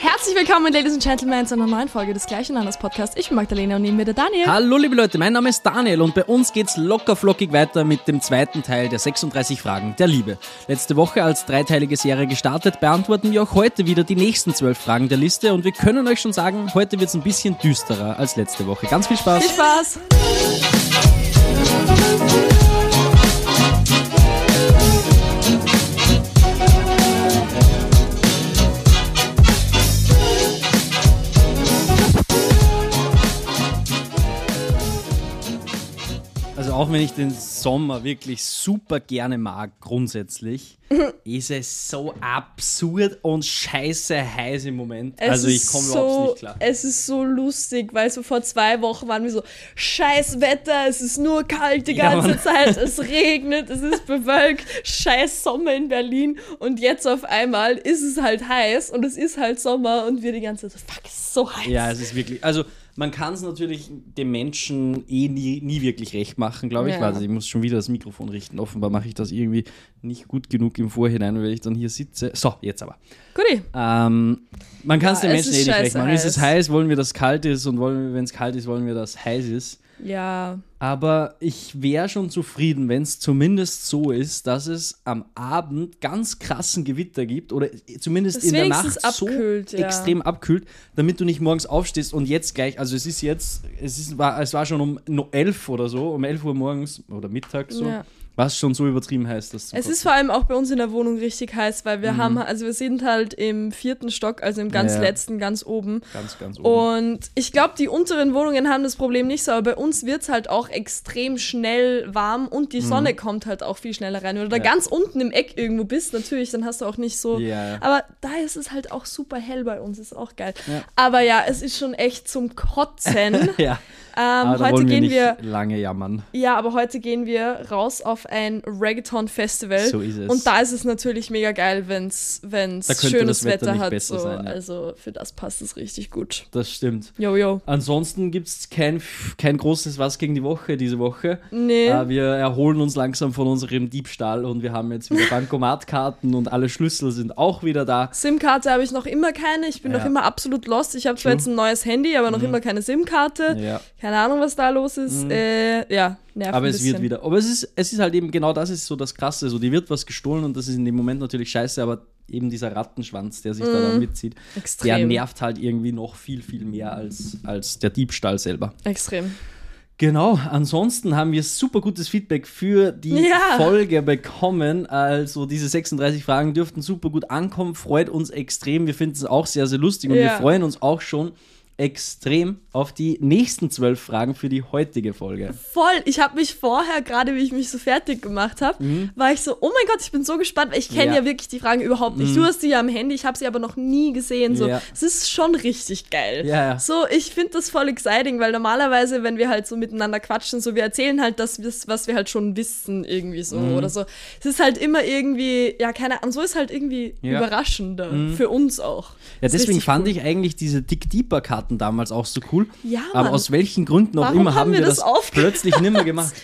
Herzlich willkommen, Ladies and Gentlemen, zu einer neuen Folge des gleichen Namens Podcast. Ich bin Magdalena und neben mir der Daniel. Hallo liebe Leute, mein Name ist Daniel und bei uns geht's locker flockig weiter mit dem zweiten Teil der 36 Fragen der Liebe. Letzte Woche als dreiteilige Serie gestartet, beantworten wir auch heute wieder die nächsten zwölf Fragen der Liste und wir können euch schon sagen, heute wird's ein bisschen düsterer als letzte Woche. Ganz viel Spaß. Viel Spaß! Also auch wenn ich den Sommer wirklich super gerne mag, grundsätzlich, ist es so absurd und scheiße heiß im Moment. Es also ich komme so, überhaupt nicht klar. Es ist so lustig, weil so vor zwei Wochen waren wir so, scheiß Wetter, es ist nur kalt die Ja, ganze Mann. Zeit, es regnet, es ist bewölkt, scheiß Sommer in Berlin und jetzt auf einmal ist es halt heiß und es ist halt Sommer und wir die ganze Zeit so, fuck, es ist so heiß. Ja, es ist wirklich. Also, man kann es natürlich dem Menschen eh nie, nie wirklich recht machen, glaube ich. Ja. Warte, ich muss schon wieder das Mikrofon richten. Offenbar mache ich das irgendwie nicht gut genug im Vorhinein, weil ich dann hier sitze. So, jetzt aber. Guti. Ähm, man kann es Ja, es Menschen eh nicht recht machen. Ist es heiß. heiß, wollen wir, dass kalt ist und wenn es kalt ist, wollen wir, dass heiß ist. Ja, Aber ich wäre schon zufrieden, wenn es zumindest so ist, dass es am Abend ganz krassen Gewitter gibt oder zumindest Das in der Nacht so abkühlt, ja. extrem abkühlt, damit du nicht morgens aufstehst und jetzt gleich, also es ist jetzt, es, ist, war, es war schon um no- 11 oder so, um 11 Uhr morgens oder mittags so, Ja. Was schon so übertrieben heißt. Das zu Es ist vor allem auch bei uns in der Wohnung richtig heiß, weil wir haben, also wir sind halt im vierten Stock, also im ganz Ja. letzten, ganz oben. ganz, ganz oben. Und ich glaube, die unteren Wohnungen haben das Problem nicht so, aber bei uns wird es halt auch extrem schnell warm und die Sonne kommt halt auch viel schneller rein. Wenn du da Mhm. Ja. ganz unten im Eck irgendwo bist, natürlich, dann hast du auch nicht so. Ja. Aber da ist es halt auch super hell bei uns, ist auch geil. Aber ja, es ist schon echt zum Kotzen. ja, ähm, aber heute wir gehen wir. lange jammern. Ja, aber heute gehen wir raus auf ein Reggaeton-Festival. So ist es. Und da ist es natürlich mega geil, wenn es Da schönes Wetter Wetter, hat. So. sein, ja. Also für das passt es richtig gut. Das stimmt. Yo, yo. Ansonsten gibt es kein, kein großes Was gegen die Woche diese Woche. Nee. Äh, wir erholen uns langsam von unserem Diebstahl und wir haben jetzt wieder Bankomatkarten und alle Schlüssel sind auch wieder da. SIM-Karte habe ich noch immer keine. Ich bin Ja. noch immer absolut lost. Ich habe zwar. Mhm. jetzt ein neues Handy, aber noch immer keine SIM-Karte. Ja. Keine Ahnung, was da los ist. Äh, ja, nervt Aber es wird wieder. Aber es ist, es ist halt eben genau das ist so das Krasse. So, die wird was gestohlen und das ist in dem Moment natürlich scheiße, aber eben dieser Rattenschwanz, der sich da dann mitzieht, der Mhm. Extrem. nervt halt irgendwie noch viel, viel mehr als, als der Diebstahl selber. Extrem. Genau, ansonsten haben wir super gutes Feedback für die Ja. Folge bekommen. Also diese 36 Fragen dürften super gut ankommen, freut uns extrem. Wir finden es auch sehr, sehr lustig und Ja. wir freuen uns auch schon extrem auf die nächsten zwölf Fragen für die heutige Folge. Voll. Ich habe mich vorher, gerade wie ich mich so fertig gemacht habe, war ich so, oh mein Gott, ich bin so gespannt, weil ich kenne Mhm. Ja. Mhm. ja. wirklich die Fragen überhaupt nicht. Du hast die ja am Handy, ich habe sie aber noch nie gesehen. So, Ja. es ist schon richtig geil. Ja. So, ich finde das voll exciting, weil normalerweise, wenn wir halt so miteinander quatschen, so wir erzählen halt das, was- wir halt schon wissen, irgendwie so Mhm. oder so. Es ist halt immer irgendwie, ja, keine Ahnung, so ist halt irgendwie überraschender für uns auch. Ja, Das deswegen fand cool. ich eigentlich diese Dick Deeper Karten damals auch so cool. Ja, Aber Mann. aus welchen Gründen auch Warum immer haben wir das das, plötzlich nimmer gemacht.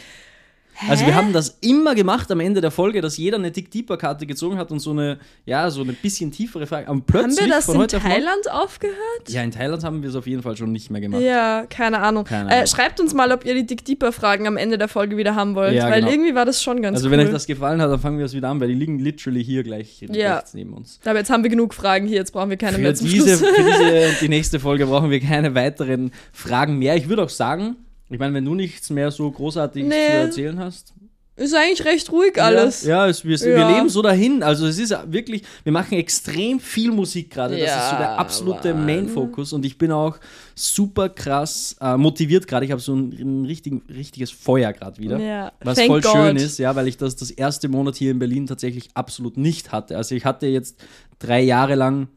Also wir haben das immer gemacht am Ende der Folge, dass jeder eine Dick Deeper Karte gezogen hat und so eine, ja, so eine bisschen tiefere Frage. Aber Haben plötzlich wir das in auf morgen- Thailand aufgehört? Ja, in Thailand haben wir es auf jeden Fall schon nicht mehr gemacht. Ja, keine Ahnung. Keine Äh, Ahnung. schreibt uns mal, ob ihr die Dick Deeper Fragen am Ende der Folge wieder haben wollt, Ja, weil genau. irgendwie war das schon ganz Also cool. wenn euch das gefallen hat, dann fangen wir es wieder an, weil die liegen literally hier gleich Ja. rechts neben uns. Aber jetzt haben wir genug Fragen hier, jetzt brauchen wir keine Für mehr zum diese, Schluss. für diese und die nächste Folge brauchen wir keine weiteren Fragen mehr. Ich würde auch sagen, ich meine, wenn du nichts mehr so großartiges Nee. zu erzählen hast. Ist eigentlich recht ruhig alles. Ja, ja es, wir, wir Ja. leben so dahin. Also es ist wirklich, wir machen extrem viel Musik gerade. Das ist so der Ja, absolute. Main-Fokus. Und ich bin auch super krass äh, motiviert gerade. Ich habe so ein, ein richtigen, richtiges Feuer gerade wieder. Ja, Was thank voll God. schön ist, ja, weil ich das das erste Monat hier in Berlin tatsächlich absolut nicht hatte. Also ich hatte jetzt drei Jahre lang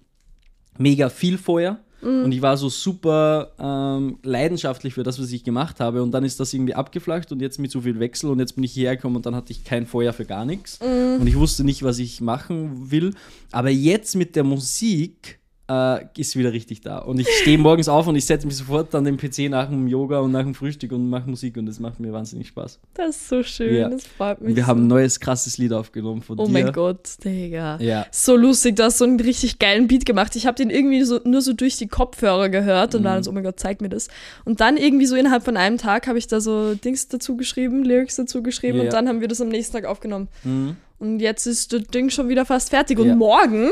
mega viel Feuer. Mhm. Und ich war so super ähm, leidenschaftlich für das, was ich gemacht habe. Und dann ist das irgendwie abgeflacht und jetzt mit so viel Wechsel und jetzt bin ich hierher gekommen und dann hatte ich kein Feuer für gar nichts. Mhm. Und ich wusste nicht, was ich machen will. Aber jetzt mit der Musik äh, ist wieder richtig da. Und ich stehe morgens auf und ich setze mich sofort an den PC nach dem Yoga und nach dem Frühstück und mache Musik und das macht mir wahnsinnig Spaß. Das ist so schön, Ja. das freut mich. Wir so. haben ein neues krasses Lied aufgenommen von Oh dir. mein Gott, Digga. Ja. So lustig, du hast so einen richtig geilen Beat gemacht. Ich habe den irgendwie so, nur so durch die Kopfhörer gehört und war Mhm. dann so, oh mein Gott, zeig mir das. Und dann irgendwie so innerhalb von einem Tag habe ich da so Dings dazu geschrieben, Lyrics dazu geschrieben Ja. und dann haben wir das am nächsten Tag aufgenommen. Mhm. Und jetzt ist das Ding schon wieder fast fertig. Und morgen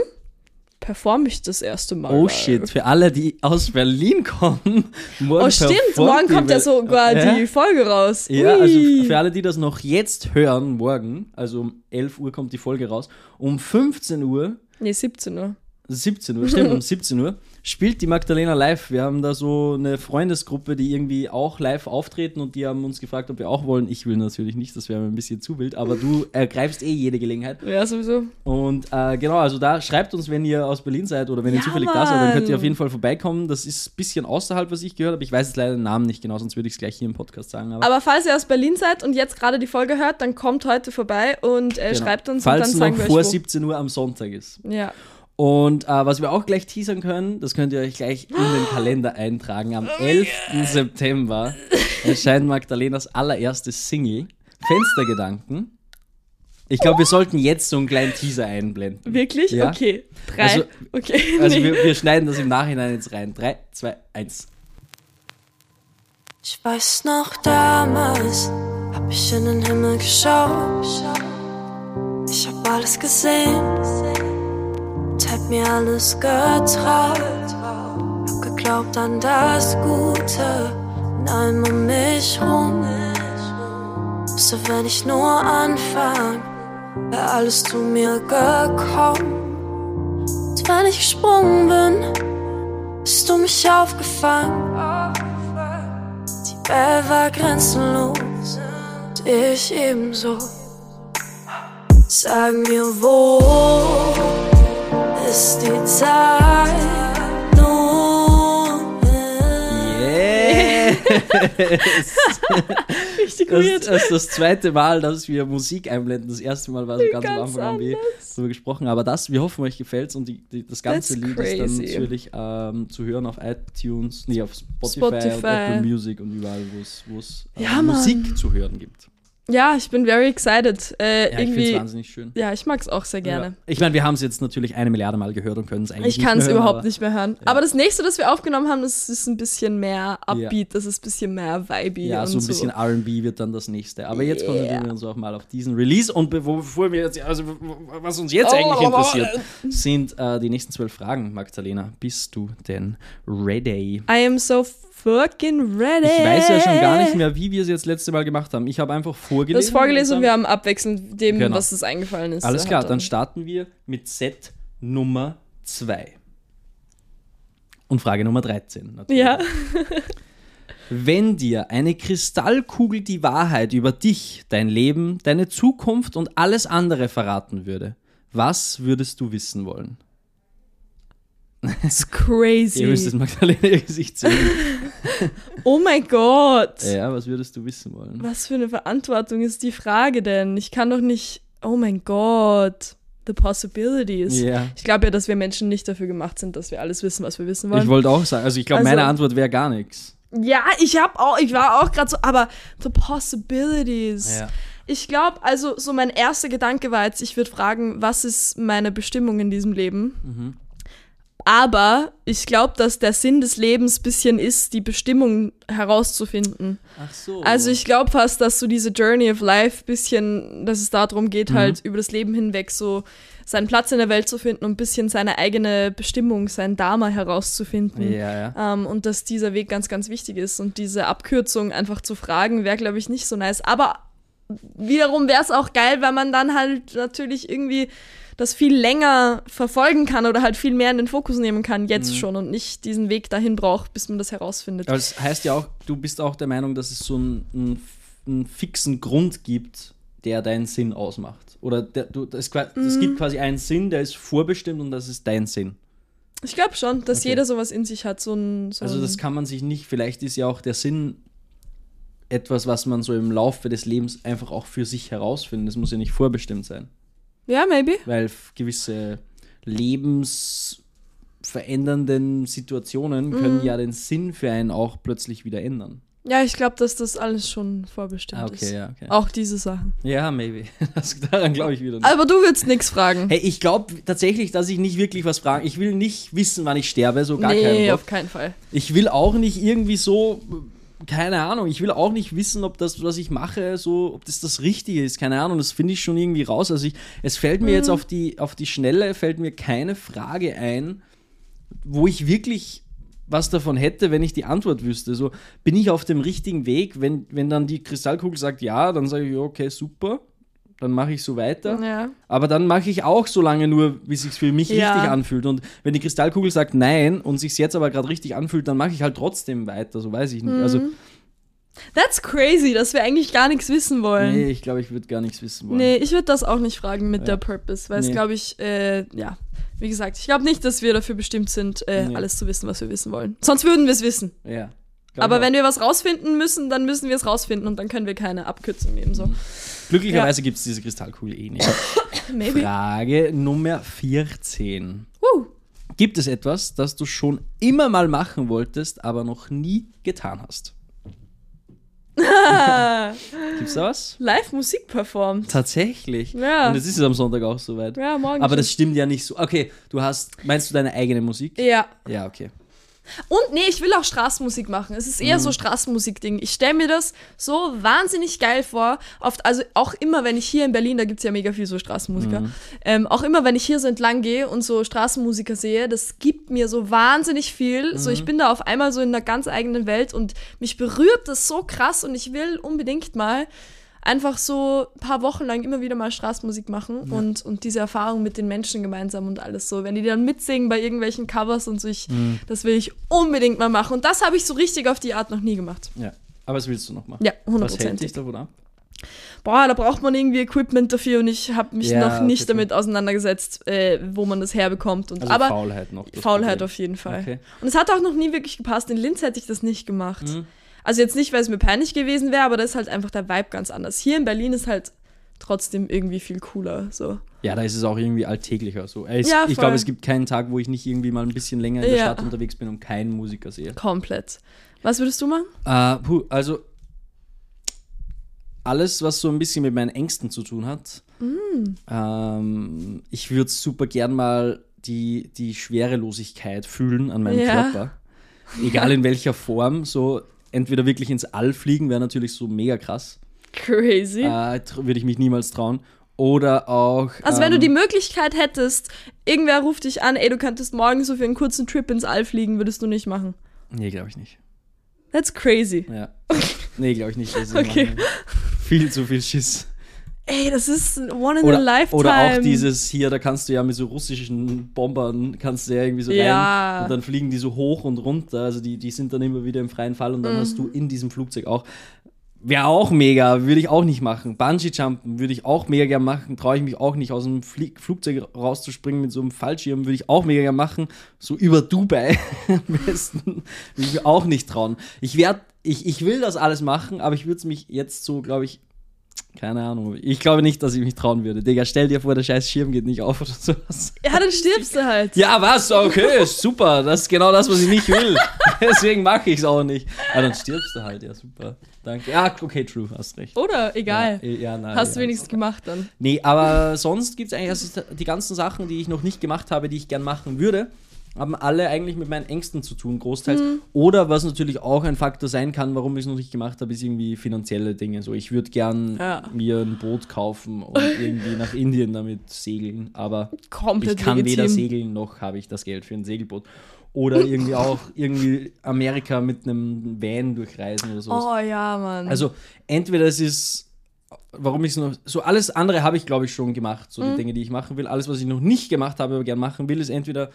performe ich das erste Mal. Oh shit, für alle, die aus Berlin kommen. Morgen Oh stimmt, morgen kommt ja sogar Ja? die Folge raus. Ja, Ui. also für alle, die das noch jetzt hören, morgen, also um 11 Uhr kommt die Folge raus, um 15 Uhr, Nee, 17 Uhr. 17 Uhr, stimmt, um 17 Uhr, spielt die Magdalena live. Wir haben da so eine Freundesgruppe, die irgendwie auch live auftreten und die haben uns gefragt, ob wir auch wollen. Ich will natürlich nicht, das wäre mir ein bisschen zu wild, aber du ergreifst eh jede Gelegenheit. Ja, sowieso. Und äh, genau, also da schreibt uns, wenn ihr aus Berlin seid oder wenn ihr Ja, zufällig da seid, dann könnt ihr Mann. auf jeden Fall vorbeikommen. Das ist ein bisschen außerhalb, was ich gehört habe. Ich weiß jetzt leider den Namen nicht genau, sonst würde ich es gleich hier im Podcast sagen. Aber, Aber falls ihr aus Berlin seid und jetzt gerade die Folge hört, dann kommt heute vorbei und äh, genau. schreibt uns Falls und dann sagen wir vor euch wo. 17 Uhr am Sonntag ist. Ja. Und äh, was wir auch gleich teasern können, das könnt ihr euch gleich in den Kalender eintragen. Am 11. September erscheint Magdalenas allererstes Single, Fenstergedanken. Ich glaube, wir sollten jetzt so einen kleinen Teaser einblenden. Wirklich? Ja. Okay. Drei. Also- okay. Also nee. wir, wir schneiden das im Nachhinein jetzt rein. 3, 2, 1. Ich weiß noch damals, hab ich in den Himmel geschaut. Ich hab alles gesehen mir alles getraut. Hab geglaubt an das Gute in allem um mich rum. So wenn ich nur anfang, wär alles zu mir gekommen. Und wenn ich gesprungen bin, bist du mich aufgefangen. Die Welt war grenzenlos und ich ebenso. Sag mir, wo ist die Zeit nun? Yes! Richtig Das, weird. das ist das zweite Mal, dass wir Musik einblenden. Das erste Mal war so ganz, am Ganz Anfang haben wir darüber gesprochen. Aber das, wir hoffen, euch gefällt und die, die, das ganze That's Lied ist dann crazy. natürlich ähm, zu hören auf iTunes, nee, auf Spotify, Spotify. und Apple Music und überall, wo es- wo es äh, Ja. Musik zu hören gibt. Ja, ich bin very excited. Äh, Ja, ich finde es wahnsinnig schön. Ja, ich mag es auch sehr gerne. Ja. Ich meine, wir haben es jetzt natürlich eine Milliarde Mal gehört und können es eigentlich Ich kann es überhaupt aber- nicht mehr hören. Aber das nächste, das wir aufgenommen haben, das ist ein bisschen mehr Upbeat, das ist ein bisschen mehr Vibey. Ja, so ein bisschen RB wird dann das nächste. Aber jetzt Yeah. konzentrieren wir uns auch mal auf diesen Release. Und be- bevor wir jetzt, also was uns jetzt Oh, eigentlich oh, oh, interessiert, sind äh, die nächsten zwölf Fragen, Magdalena. Bist du denn ready? I am so fucking ready. Ich weiß ja schon gar nicht mehr, wie wir es jetzt letzte Mal gemacht haben. Ich habe einfach Du vorgelesen. hast vorgelesen und wir haben abwechselnd dem, Genau. was uns eingefallen ist. Alles klar, dann starten wir mit Set Nummer 2. Und Frage Nummer 13. Natürlich. Ja. Wenn dir eine Kristallkugel die Wahrheit über dich, dein Leben, deine Zukunft und alles andere verraten würde, was würdest du wissen wollen? It's crazy. Ihr müsst das Magdalena ihr Gesicht sehen. Oh mein Gott. ja, was würdest du wissen wollen? Was für eine Verantwortung ist die Frage denn? Ich kann doch nicht. Oh mein Gott. The possibilities. Ja. Ich glaube ja, dass wir Menschen nicht dafür gemacht sind, dass wir alles wissen, was wir wissen wollen. Ich wollte auch sagen, also ich glaube, Also- meine Antwort wäre gar nichts. ja, ich habe auch, ich war auch gerade so, aber the possibilities. Ja. Ich glaube, also so mein erster Gedanke war jetzt, ich würde fragen, was ist meine Bestimmung in diesem Leben? Mhm. Aber ich glaube, dass der Sinn des Lebens bisschen ist, die Bestimmung herauszufinden. Ach so. Also ich glaube fast, dass so diese Journey of Life bisschen, dass es darum Mhm. geht, halt über das Leben hinweg so seinen Platz in der Welt zu finden und ein bisschen seine eigene Bestimmung, sein Dharma herauszufinden. Ja, ja. Ähm, und dass dieser Weg ganz, ganz wichtig ist. Und diese Abkürzung einfach zu fragen, wäre, glaube ich, nicht so nice. Aber wiederum wäre es auch geil, weil man dann halt natürlich irgendwie das viel länger verfolgen kann oder halt viel mehr in den Fokus nehmen kann, jetzt schon und nicht diesen Weg dahin braucht, bis man das herausfindet. Aber das heißt ja auch, du bist auch der Meinung, dass es so einen, einen, einen fixen Grund gibt, der deinen Sinn ausmacht. Oder es Mhm. gibt quasi einen Sinn, der ist vorbestimmt und das ist dein Sinn. Ich glaube schon, dass Okay. jeder sowas in sich hat, so ein. So Also das kann man sich nicht, vielleicht ist ja auch der Sinn etwas, was man so im Laufe des Lebens einfach auch für sich herausfindet. Das muss ja nicht vorbestimmt sein. Ja, maybe. Weil gewisse verändernden Situationen können ja den Sinn für einen auch plötzlich wieder ändern. Ja, ich glaube, dass das alles schon vorbestimmt Ah, okay, ist. ja, okay. Auch diese Sachen. Ja, maybe. Das, daran glaube ich wieder nicht. Aber du würdest nichts fragen. Hey, ich glaube tatsächlich, dass ich nicht wirklich was frage. Ich will nicht wissen, wann ich sterbe, so gar keinen nee, Bock. auf keinen Fall. Ich will auch nicht irgendwie so, keine Ahnung, ich will auch nicht wissen, ob das, was ich mache, so, ob das das Richtige ist. Keine Ahnung, das finde ich schon irgendwie raus. Also ich, es fällt mir jetzt auf die, auf die Schnelle, fällt mir keine Frage ein, wo ich wirklich was davon hätte, wenn ich die Antwort wüsste. So, bin ich auf dem richtigen Weg? Wenn, wenn dann die Kristallkugel sagt ja, dann sage ich, okay, super. Dann mache ich so weiter. Ja. Aber dann mache ich auch so lange nur, bis es für mich Ja. richtig anfühlt. Und wenn die Kristallkugel sagt nein und sich jetzt aber gerade richtig anfühlt, dann mache ich halt trotzdem weiter. So weiß ich nicht. Also, Mhm. That's crazy, dass wir eigentlich gar nichts wissen wollen. nee, ich glaube, ich würde gar nichts wissen wollen. Nee, ich würde das auch nicht fragen mit Ja. der Purpose, weil es, Nee. glaube ich, äh, ja, wie gesagt, ich glaube nicht, dass wir dafür bestimmt sind, äh, Nee. alles zu wissen, was wir wissen wollen. Sonst würden wir es wissen. Ja. Aber wenn wir was rausfinden müssen, dann müssen wir es rausfinden und dann können wir keine Abkürzung nehmen. So. auch. Glücklicherweise gibt es diese Kristallkugel eh nicht. Maybe. Frage Nummer 14. Woo. Gibt es etwas, das du schon immer mal machen wolltest, aber noch nie getan hast? Gibt's da was? Live Musik performt. Tatsächlich. Ja. Und es ist am Sonntag auch soweit. Ja, morgen. Aber schon. das stimmt ja nicht so. Okay, du hast, meinst du deine eigene Musik? Ja. Ja, okay. Und nee, ich will auch Straßenmusik machen. Es ist eher Mhm. so Straßenmusik-Ding. Ich stelle mir das so wahnsinnig geil vor. Oft, also auch immer, wenn ich hier in Berlin, da gibt es ja mega viel so Straßenmusiker, Mhm. ähm, auch immer, wenn ich hier so entlang gehe und so Straßenmusiker sehe, das gibt mir so wahnsinnig viel. So, Mhm. ich bin da auf einmal so in einer ganz eigenen Welt und mich berührt das so krass und ich will unbedingt mal einfach so ein paar Wochen lang immer wieder mal Straßenmusik machen und, und diese Erfahrung mit den Menschen gemeinsam und alles so. Wenn die dann mitsingen bei irgendwelchen Covers und so, ich, Mhm. das will ich unbedingt mal machen. Und das habe ich so richtig auf die Art noch nie gemacht. Ja. Aber was willst du noch machen? Ja, Was hält dich davon ab? Boah, da braucht man irgendwie Equipment dafür und ich habe mich Ja, noch nicht okay. damit auseinandergesetzt, äh, wo man das herbekommt. Und, Also aber Faulheit noch. das Faulheit Problem. auf jeden Fall. Okay. Und es hat auch noch nie wirklich gepasst. In Linz hätte ich das nicht gemacht. Mhm. Also jetzt nicht, weil es mir peinlich gewesen wäre, aber da ist halt einfach der Vibe ganz anders. Hier in Berlin ist halt trotzdem irgendwie viel cooler. So. Ja, da ist es auch irgendwie alltäglicher. So. Es, Ja, ich glaube, es gibt keinen Tag, wo ich nicht irgendwie mal ein bisschen länger in der Ja. Stadt unterwegs bin und keinen Musiker sehe. Komplett. Was würdest du machen? Äh, puh, also alles, was so ein bisschen mit meinen Ängsten zu tun hat. Mm. Ähm, ich würde super gern mal die, die Schwerelosigkeit fühlen an meinem Ja. Körper. Egal in welcher Form. So entweder wirklich ins All fliegen, wäre natürlich so mega krass. Crazy. Äh, würde ich mich niemals trauen. Oder auch. Also wenn du ähm, die Möglichkeit hättest, irgendwer ruft dich an, ey, du könntest morgen so für einen kurzen Trip ins All fliegen, würdest du nicht machen. Nee, glaube ich nicht. That's crazy. Ja. Nee, glaube ich nicht. Okay. Viel zu viel Schiss. Ey, das ist one in a Oder, lifetime. oder auch dieses hier, da kannst du ja mit so russischen Bombern, kannst du ja irgendwie so Ja. rein und dann fliegen die so hoch und runter. Also die, die sind dann immer wieder im freien Fall und dann hast du Mhm. in diesem Flugzeug auch. Wäre auch mega, würde ich auch nicht machen. Bungee-Jumpen würde ich auch mega gern machen. Traue ich mich auch nicht, aus dem Flie Flugzeug rauszuspringen mit so einem Fallschirm, würde ich auch mega gern machen. So über Dubai am besten. Würde ich mir auch nicht trauen. Ich werde, ich, ich will das alles machen, aber ich würde es mich jetzt so, glaube ich, keine Ahnung. Ich glaube nicht, dass ich mich trauen würde. Digga, stell dir vor, der scheiß Schirm geht nicht auf oder sowas. Ja, dann stirbst du halt. Ja, was? Okay, super. Das ist genau das, was ich nicht will. Deswegen mache ich es auch nicht. Ja, dann stirbst du halt. Ja, super. Danke. Ja, okay, true, hast recht. Oder? Egal. Ja, ja, nein, Hast du ja. wenigstens gemacht dann. Nee, aber sonst gibt es eigentlich also die ganzen Sachen, die ich noch nicht gemacht habe, die ich gern machen würde, haben alle eigentlich mit meinen Ängsten zu tun, großteils. Mhm. Oder was natürlich auch ein Faktor sein kann, warum ich es noch nicht gemacht habe, ist irgendwie finanzielle Dinge. So, ich würde gern Ja. mir ein Boot kaufen und irgendwie nach Indien damit segeln, aber Komplett ich kann legitim. weder segeln noch habe ich das Geld für ein Segelboot. Oder irgendwie auch irgendwie Amerika mit einem Van durchreisen oder sowas. Oh ja, Mann. Also entweder es ist, warum ich es noch, so alles andere habe ich glaube ich schon gemacht, so Mhm. die Dinge, die ich machen will. Alles, was ich noch nicht gemacht habe, aber gern machen will, ist entweder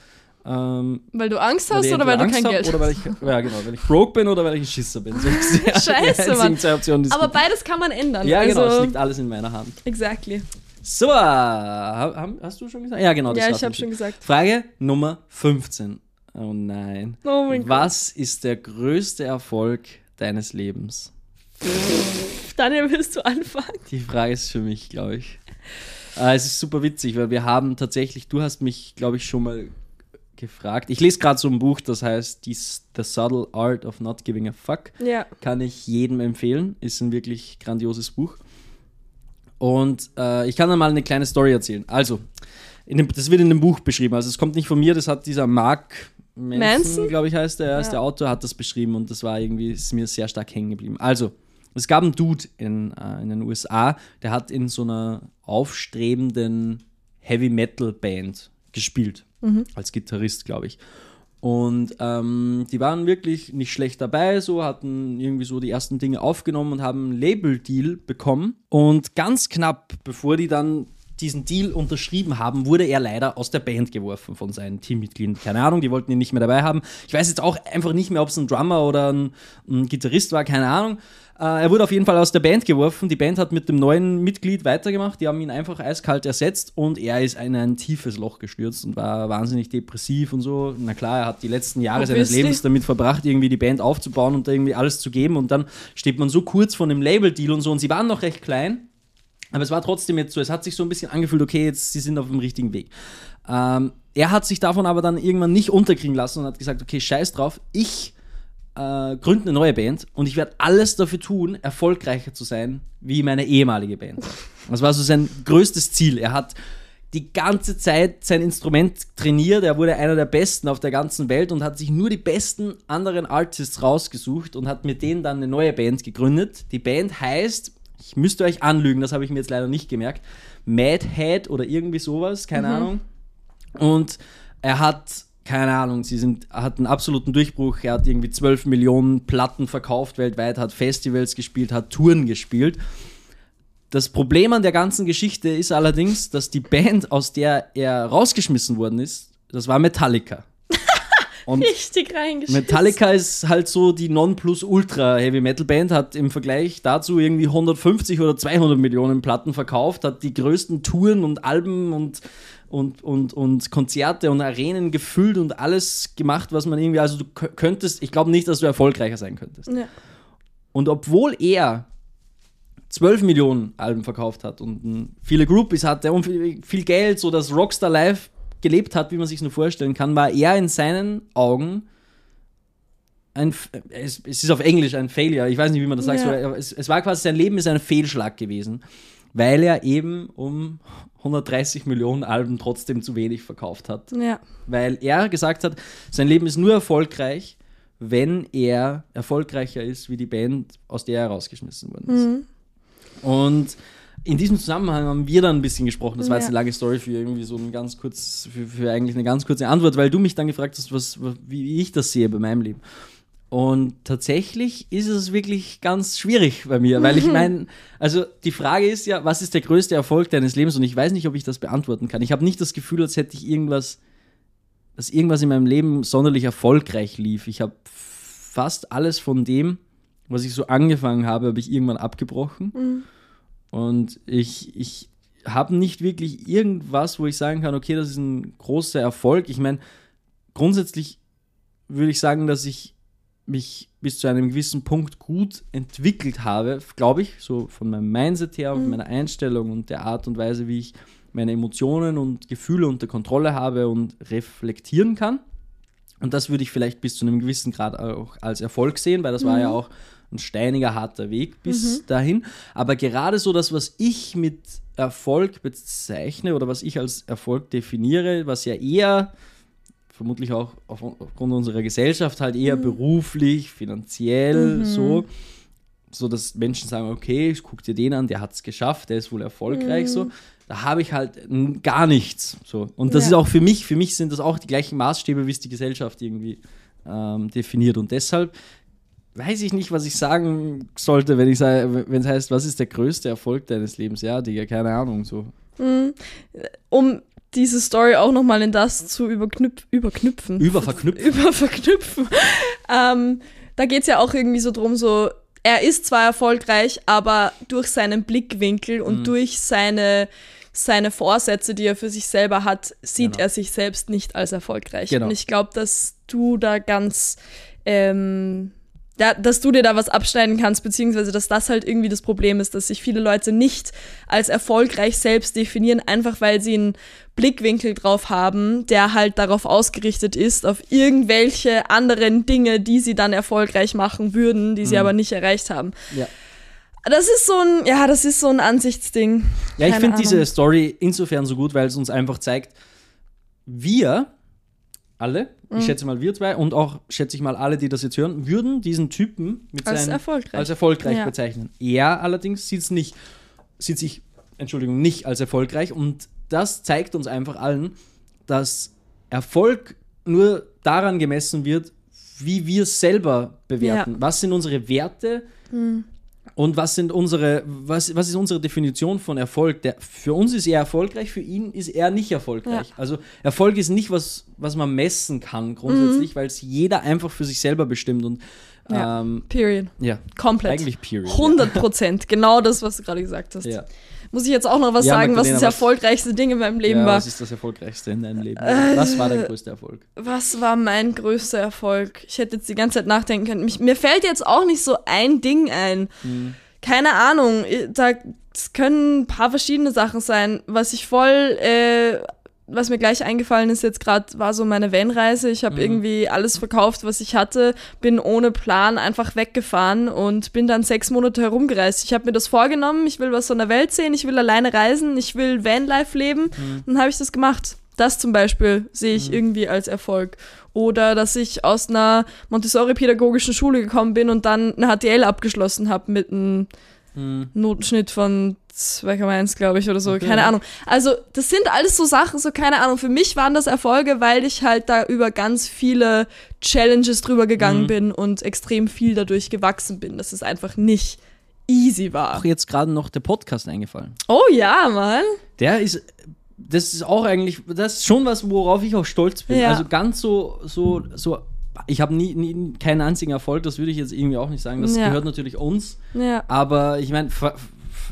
ähm, weil du Angst weil hast ich oder weil du entweder kein Angst Geld hab Oder weil ich, ja genau, weil ich broke bin oder weil ich ein Schisser bin. So Scheiße, Mann. zwei Optionen, Aber gibt. beides kann man ändern. Ja, genau, es also, liegt alles in meiner Hand. Exactly. So, äh, hast du schon gesagt? Ja, genau. das Ja, ich habe schon gesagt. Frage Nummer 15. Oh nein. Oh mein Gott. Was ist der größte Erfolg deines Lebens? Daniel, willst du anfangen? Die Frage ist für mich, glaube ich. Äh, es ist super witzig, weil wir haben tatsächlich, du hast mich, glaube ich, schon mal gefragt. Ich lese gerade so ein Buch, das heißt The Subtle Art of Not Giving a Fuck. Ja. Kann ich jedem empfehlen. Ist ein wirklich grandioses Buch. Und äh, ich kann dann mal eine kleine Story erzählen. Also, dem, das wird in dem Buch beschrieben. Also, es kommt nicht von mir, das hat dieser Mark Manson, Manson? glaube ich, heißt der, er ist Ja. der Autor, hat das beschrieben und das war irgendwie, ist mir sehr stark hängen geblieben. Also, es gab einen Dude in, äh, in den USA, der hat in so einer aufstrebenden Heavy Metal Band gespielt. Als Gitarrist, glaube ich. Und ähm, die waren wirklich nicht schlecht dabei, so hatten irgendwie so die ersten Dinge aufgenommen und haben einen Label-Deal bekommen. Und ganz knapp, bevor die dann diesen Deal unterschrieben haben, wurde er leider aus der Band geworfen von seinen Teammitgliedern. Keine Ahnung, die wollten ihn nicht mehr dabei haben. Ich weiß jetzt auch einfach nicht mehr, ob es ein Drummer oder ein, ein Gitarrist war, keine Ahnung. Äh, er wurde auf jeden Fall aus der Band geworfen. Die Band hat mit dem neuen Mitglied weitergemacht. Die haben ihn einfach eiskalt ersetzt und er ist in ein tiefes Loch gestürzt und war wahnsinnig depressiv und so. Na klar, er hat die letzten Jahre seines. Lebens damit verbracht, irgendwie die Band aufzubauen und irgendwie alles zu geben. Und dann steht man so kurz von dem Label-Deal und so. Und sie waren noch recht klein. Aber es war trotzdem jetzt so, es hat sich so ein bisschen angefühlt, okay, jetzt sie sind auf dem richtigen Weg. Ähm, er hat sich davon aber dann irgendwann nicht unterkriegen lassen und hat gesagt, okay, scheiß drauf, ich äh, gründe eine neue Band und ich werde alles dafür tun, erfolgreicher zu sein wie meine ehemalige Band. Das war so sein größtes Ziel. Er hat die ganze Zeit sein Instrument trainiert. Er wurde einer der Besten auf der ganzen Welt und hat sich nur die besten anderen Artists rausgesucht und hat mit denen dann eine neue Band gegründet. Die Band heißt, ich müsste euch anlügen, das habe ich mir jetzt leider nicht gemerkt, Mad Head oder irgendwie sowas, keine Ahnung. Und er hat, keine Ahnung, sie sind, hat einen absoluten Durchbruch. Er hat irgendwie 12 Millionen Platten verkauft weltweit, hat Festivals gespielt, hat Touren gespielt. Das Problem an der ganzen Geschichte ist allerdings, dass die Band, aus der er rausgeschmissen worden ist, das war Metallica. Und Richtig reingeschissen. Metallica ist halt so die Nonplusultra Heavy Metal Band, hat im Vergleich dazu irgendwie 150 oder 200 Millionen Platten verkauft, hat die größten Touren und Alben und, und, und, und Konzerte und Arenen gefüllt und alles gemacht, was man irgendwie, also du kö- könntest, ich glaube nicht, dass du erfolgreicher sein könntest. Ja. Und obwohl er 12 Millionen Alben verkauft hat und mm, viele Groupies hatte und viel, viel Geld, so dass Rockstar Live gelebt hat, wie man sich nur vorstellen kann, war er in seinen Augen ein, es, es ist auf Englisch ein Failure, ich weiß nicht, wie man das sagt, Ja. aber es, es war quasi, sein Leben ist ein Fehlschlag gewesen, weil er eben um 130 Millionen Alben trotzdem zu wenig verkauft hat ja. weil er gesagt hat, sein Leben ist nur erfolgreich, wenn er erfolgreicher ist wie die Band, aus der er rausgeschmissen worden ist. Und in diesem Zusammenhang haben wir dann ein bisschen gesprochen. Das war jetzt eine lange Story für irgendwie so ein ganz kurz, für, für eigentlich eine ganz kurze Antwort, weil du mich dann gefragt hast, was, wie ich das sehe bei meinem Leben. Und tatsächlich ist es wirklich ganz schwierig bei mir, weil ich meine, also die Frage ist ja, was ist der größte Erfolg deines Lebens? Und ich weiß nicht, ob ich das beantworten kann. Ich habe nicht das Gefühl, als hätte ich irgendwas, dass irgendwas in meinem Leben sonderlich erfolgreich lief. Ich habe fast alles von dem, was ich so angefangen habe, habe ich irgendwann abgebrochen. Und ich, ich habe nicht wirklich irgendwas, wo ich sagen kann, okay, das ist ein großer Erfolg. Ich meine, grundsätzlich würde ich sagen, dass ich mich bis zu einem gewissen Punkt gut entwickelt habe, glaube ich, so von meinem Mindset her und meiner Einstellung und der Art und Weise, wie ich meine Emotionen und Gefühle unter Kontrolle habe und reflektieren kann. Und das würde ich vielleicht bis zu einem gewissen Grad auch als Erfolg sehen, weil das war ja auch ein steiniger, harter Weg bis dahin. Aber gerade so das, was ich mit Erfolg bezeichne oder was ich als Erfolg definiere, was ja eher vermutlich auch auf, aufgrund unserer Gesellschaft halt eher beruflich, finanziell, so, so dass Menschen sagen, okay, ich guck dir den an, der hat es geschafft, der ist wohl erfolgreich, so. Da habe ich halt gar nichts. So. Und das Ja. ist auch für mich, für mich sind das auch die gleichen Maßstäbe, wie es die Gesellschaft irgendwie ähm, definiert. Und deshalb weiß ich nicht, was ich sagen sollte, wenn ich sage, wenn es heißt, was ist der größte Erfolg deines Lebens? Ja, Digga, keine Ahnung. So. Um diese Story auch nochmal in das zu überknüpf überknüpfen. Überverknüpfen. Überverknüpfen. ähm, da geht es ja auch irgendwie so drum, so, er ist zwar erfolgreich, aber durch seinen Blickwinkel und Mhm. durch seine, seine Vorsätze, die er für sich selber hat, sieht Genau. er sich selbst nicht als erfolgreich. Genau. Und ich glaube, dass du da ganz ähm, da, dass du dir da was abschneiden kannst, beziehungsweise dass das halt irgendwie das Problem ist, dass sich viele Leute nicht als erfolgreich selbst definieren, einfach weil sie einen Blickwinkel drauf haben, der halt darauf ausgerichtet ist, auf irgendwelche anderen Dinge, die sie dann erfolgreich machen würden, die sie Mhm. aber nicht erreicht haben. Ja. Das ist so ein, ja, das ist so ein Ansichtsding. Ja, ich Keine finde diese. Story insofern so gut, weil es uns einfach zeigt, wir alle, Mhm. ich schätze mal wir zwei und auch schätze ich mal alle, die das jetzt hören, würden diesen Typen mit Als seinen, erfolgreich. als erfolgreich Ja. bezeichnen. Er allerdings sieht es nicht, sieht sich, Entschuldigung, nicht als erfolgreich und das zeigt uns einfach allen, dass Erfolg nur daran gemessen wird, wie wir es selber bewerten. Ja. Was sind unsere Werte und was sind unsere, was, was ist unsere Definition von Erfolg? Der, für uns ist er erfolgreich, für ihn ist er nicht erfolgreich. Ja. Also Erfolg ist nicht was, was man messen kann grundsätzlich, weil es jeder einfach für sich selber bestimmt und Mhm. Ja. ähm, Period. ja, Komplett. eigentlich period. 100 Prozent. Genau das, was du gerade gesagt hast. Ja. Muss ich jetzt auch noch was Ja, sagen, was das was- erfolgreichste Ding in meinem Leben ja, war? was ist das Erfolgreichste in deinem Leben? was war dein größter Erfolg? Was war mein größter Erfolg? Ich hätte jetzt die ganze Zeit nachdenken können. Mich, mir fällt jetzt auch nicht so ein Ding ein. Hm. Keine Ahnung. Da es können ein paar verschiedene Sachen sein. Was ich voll, äh, was mir gleich eingefallen ist jetzt gerade, war so meine Van-Reise. Ich Mhm. habe irgendwie alles verkauft, was ich hatte, bin ohne Plan einfach weggefahren und bin dann sechs Monate herumgereist. Ich habe mir das vorgenommen. Ich will was von der Welt sehen. Ich will alleine reisen. Ich will Vanlife leben. Mhm. Dann habe ich das gemacht. Das zum Beispiel sehe ich irgendwie als Erfolg. Oder dass ich aus einer Montessori-pädagogischen Schule gekommen bin und dann eine HTL abgeschlossen habe mit einem Hm. Notenschnitt von 2,1, glaube ich, oder so. Okay. Keine Ahnung. Also, das sind alles so Sachen, so keine Ahnung. Für mich waren das Erfolge, weil ich halt da über ganz viele Challenges drüber gegangen Mhm. bin und extrem viel dadurch gewachsen bin, dass es einfach nicht easy war. Auch jetzt gerade noch der Podcast eingefallen. Oh ja, Mann. Der ist, das ist auch eigentlich, das ist schon was, worauf ich auch stolz bin. Ja. Also ganz so, so, so, ich habe nie, nie keinen einzigen Erfolg, das würde ich jetzt irgendwie auch nicht sagen. Das Ja. gehört natürlich uns. Ja. Aber ich meine,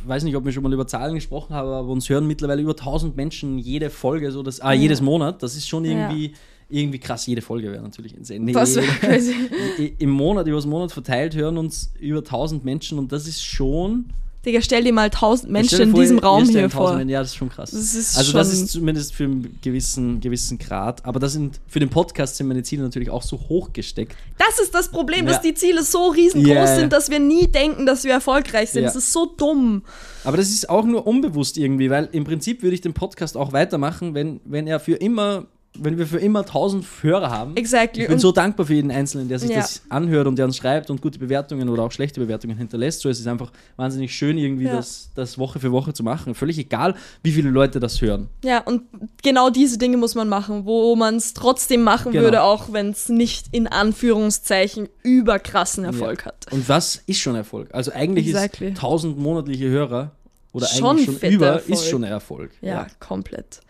weiß nicht, ob wir schon mal über Zahlen gesprochen haben, aber uns hören mittlerweile über 1000 Menschen jede Folge, so das, ah, jedes Monat. Das ist schon irgendwie, irgendwie krass. Jede Folge wäre natürlich insane. Das wäre crazy. Im Monat, über das Monat verteilt hören uns über 1000 Menschen und das ist schon. Digga, stell dir mal tausend Menschen in diesem Raum hier 1000 vor. Menschen, Ja, das ist schon krass. Das ist also das schon- ist zumindest für einen gewissen, gewissen Grad. Aber das sind für den Podcast sind meine Ziele natürlich auch so hoch gesteckt. Das ist das Problem, Ja. dass die Ziele so riesengroß ja. sind, dass wir nie denken, dass wir erfolgreich sind. Ja. Das ist so dumm. Aber das ist auch nur unbewusst irgendwie, weil im Prinzip würde ich den Podcast auch weitermachen, wenn, wenn er für immer, wenn wir für immer 1000 Hörer haben. Exactly. Ich bin Und- so dankbar für jeden Einzelnen, der sich Ja. das anhört und der uns schreibt und gute Bewertungen oder auch schlechte Bewertungen hinterlässt. So es ist einfach wahnsinnig schön, irgendwie Ja. das, das Woche für Woche zu machen. Völlig egal, wie viele Leute das hören. Ja, und genau diese Dinge muss man machen, wo man es trotzdem machen Genau. würde, auch wenn es nicht in Anführungszeichen überkrassen Erfolg Ja. hat. Und was ist schon Erfolg? Also eigentlich Exactly. ist 1000 monatliche Hörer oder Schon eigentlich schon über Erfolg. ist schon Erfolg. Ja, komplett.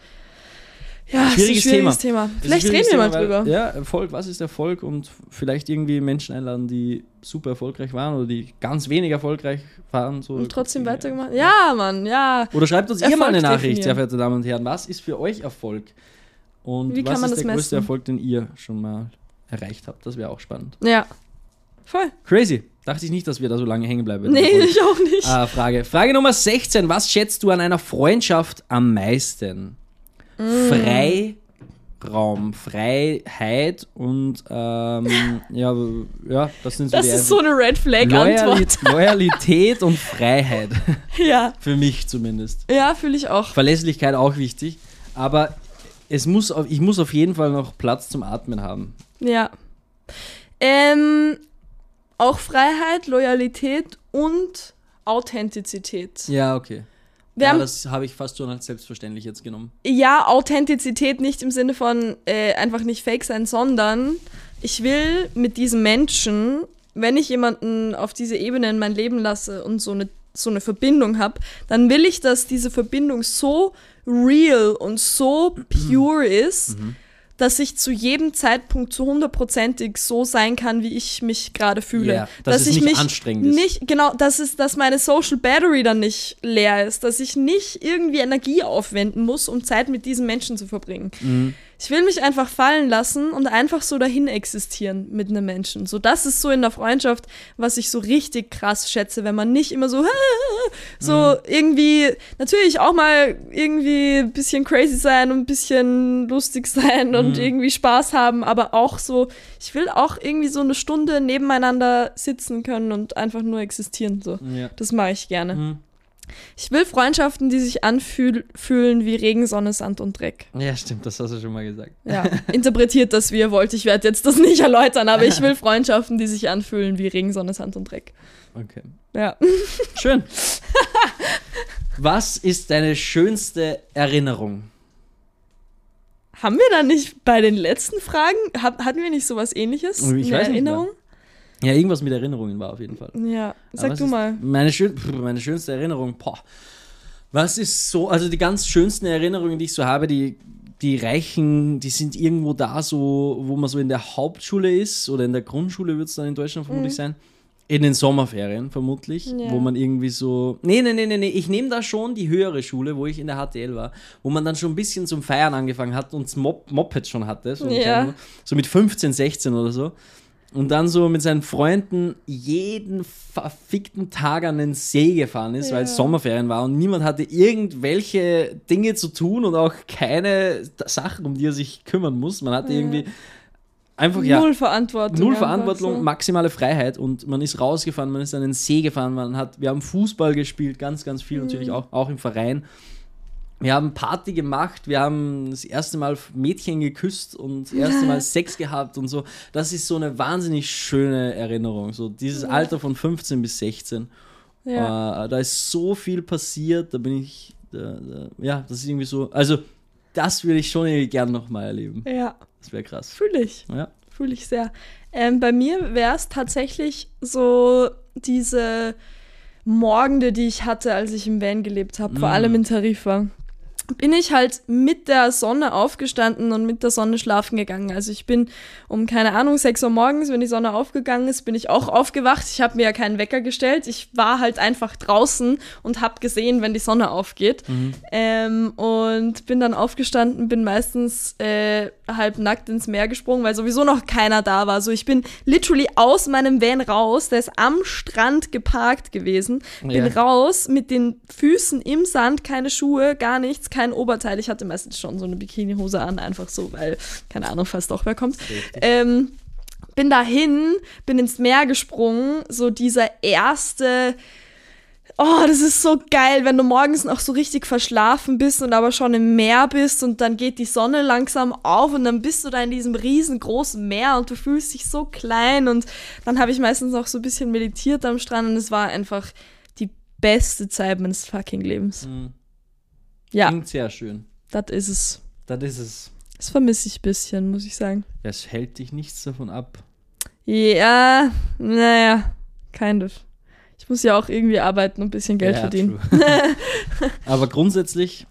Ja, Schwieriges ist ein schwieriges Thema. Ein Vielleicht reden wir mal Thema, weil- drüber. Ja, Erfolg, was ist Erfolg? Und vielleicht irgendwie Menschen einladen, die super erfolgreich waren oder die ganz wenig erfolgreich waren. So Und trotzdem weitergemacht. Ja, Mann, ja. Oder schreibt uns ihr mal Erfolg eine Nachricht, sehr verehrte Damen und Herren. Was ist für euch Erfolg? Und Wie was kann man ist das der größte messen? Erfolg, den ihr schon mal erreicht habt? Das wäre auch spannend. Ja. Voll. Crazy. Dachte ich nicht, dass wir da so lange hängen bleiben. Nee, ich auch nicht. Ah, Frage. Frage Nummer 16. Was schätzt du an einer Freundschaft am meisten? Mm. Freiraum, Freiheit und ähm, ja, ja, das sind so Das die ist so eine Red Flag-Antwort. Loyali- Loyalität und Freiheit. Ja, Für mich zumindest. ja fühle ich auch. Verlässlichkeit auch wichtig. Aber es muss auf, ich muss auf jeden Fall noch Platz zum Atmen haben. Ja. Ähm, auch Freiheit, Loyalität und Authentizität. Ja, okay. Wir ja, haben, das habe ich fast schon als selbstverständlich jetzt genommen. ja, Authentizität nicht im Sinne von äh, einfach nicht fake sein, sondern ich will mit diesem Menschen, wenn ich jemanden auf diese Ebene in mein Leben lasse und so eine, so eine Verbindung habe, dann will ich, dass diese Verbindung so real und so pure ist, dass ich zu jedem Zeitpunkt zu hundertprozentig so sein kann, wie ich mich gerade fühle. Ja, dass es ich nicht mich anstrengend ist. Nicht, genau, dass, es, dass meine Social Battery dann nicht leer ist, dass ich nicht irgendwie Energie aufwenden muss, um Zeit mit diesen Menschen zu verbringen. Mhm. Ich will mich einfach fallen lassen und einfach so dahin existieren mit einem Menschen. So, das ist so in der Freundschaft, was ich so richtig krass schätze, wenn man nicht immer so, so mhm. irgendwie, natürlich auch mal irgendwie ein bisschen crazy sein und ein bisschen lustig sein und mhm. irgendwie Spaß haben, aber auch so, ich will auch irgendwie so eine Stunde nebeneinander sitzen können und einfach nur existieren. So. Ja. Das mache ich gerne. Mhm. Ich will Freundschaften, die sich anfühlen wie Regen, Sonne, Sand und Dreck. Ja, stimmt, das hast du schon mal gesagt. Ja, interpretiert das, wie ihr wollt. Ich werde jetzt das nicht erläutern, aber ich will Freundschaften, die sich anfühlen wie Regen, Sonne, Sand und Dreck. Okay. Ja. Schön. Was ist deine schönste Erinnerung? Haben wir da nicht bei den letzten Fragen, hatten wir nicht sowas ähnliches? Ich weiß Erinnerung? Nicht ja, irgendwas mit Erinnerungen war auf jeden Fall. Ja, sag du mal. Meine, schön, meine schönste Erinnerung, boah. Was ist so, also die ganz schönsten Erinnerungen, die ich so habe, die, die reichen, die sind irgendwo da, so, wo man so in der Hauptschule ist oder in der Grundschule wird es dann in Deutschland vermutlich mhm. sein. In den Sommerferien vermutlich, ja. wo man irgendwie so. Nee, nee, nee, nee, nee. Ich nehme da schon die höhere Schule, wo ich in der HTL war, wo man dann schon ein bisschen zum Feiern angefangen hat und das Mop Moped schon hatte. So, ja. so mit 15, 16 oder so und dann so mit seinen Freunden jeden verfickten Tag an den See gefahren ist, ja. weil es Sommerferien war und niemand hatte irgendwelche Dinge zu tun und auch keine Sachen, um die er sich kümmern muss. Man hatte ja. irgendwie einfach ja null Verantwortung, null Verantwortung, so. maximale Freiheit und man ist rausgefahren, man ist an den See gefahren, man hat, wir haben Fußball gespielt, ganz, ganz viel mhm. natürlich auch, auch im Verein wir haben Party gemacht, wir haben das erste Mal Mädchen geküsst und das erste Mal Sex gehabt und so. Das ist so eine wahnsinnig schöne Erinnerung. So dieses Alter von 15 bis 16. Ja. Uh, da ist so viel passiert, da bin ich, da, da, ja, das ist irgendwie so, also das würde ich schon irgendwie gern nochmal erleben. Ja. Das wäre krass. Fühle ich. Ja. Fühle ich sehr. Ähm, bei mir wäre es tatsächlich so diese Morgende, die ich hatte, als ich im Van gelebt habe, mm. vor allem in Tarifa bin ich halt mit der Sonne aufgestanden und mit der Sonne schlafen gegangen. Also ich bin um, keine Ahnung, 6 Uhr morgens, wenn die Sonne aufgegangen ist, bin ich auch aufgewacht. Ich habe mir ja keinen Wecker gestellt. Ich war halt einfach draußen und habe gesehen, wenn die Sonne aufgeht. Mhm. Ähm, und bin dann aufgestanden, bin meistens äh, halb nackt ins Meer gesprungen, weil sowieso noch keiner da war. So, ich bin literally aus meinem Van raus, der ist am Strand geparkt gewesen, bin ja. raus mit den Füßen im Sand, keine Schuhe, gar nichts, kein Oberteil. Ich hatte meistens schon so eine Bikinihose an, einfach so, weil, keine Ahnung, falls doch wer kommt. Ähm, bin dahin, bin ins Meer gesprungen, so dieser erste Oh, das ist so geil, wenn du morgens noch so richtig verschlafen bist und aber schon im Meer bist und dann geht die Sonne langsam auf und dann bist du da in diesem riesengroßen Meer und du fühlst dich so klein und dann habe ich meistens auch so ein bisschen meditiert am Strand und es war einfach die beste Zeit meines fucking Lebens. Mhm. Ja. Klingt sehr schön. Das ist es. Das ist es. Das vermisse ich ein bisschen, muss ich sagen. Es hält dich nichts davon ab. Ja, naja, kind of. Ich muss ja auch irgendwie arbeiten und ein bisschen Geld ja, verdienen. Aber grundsätzlich,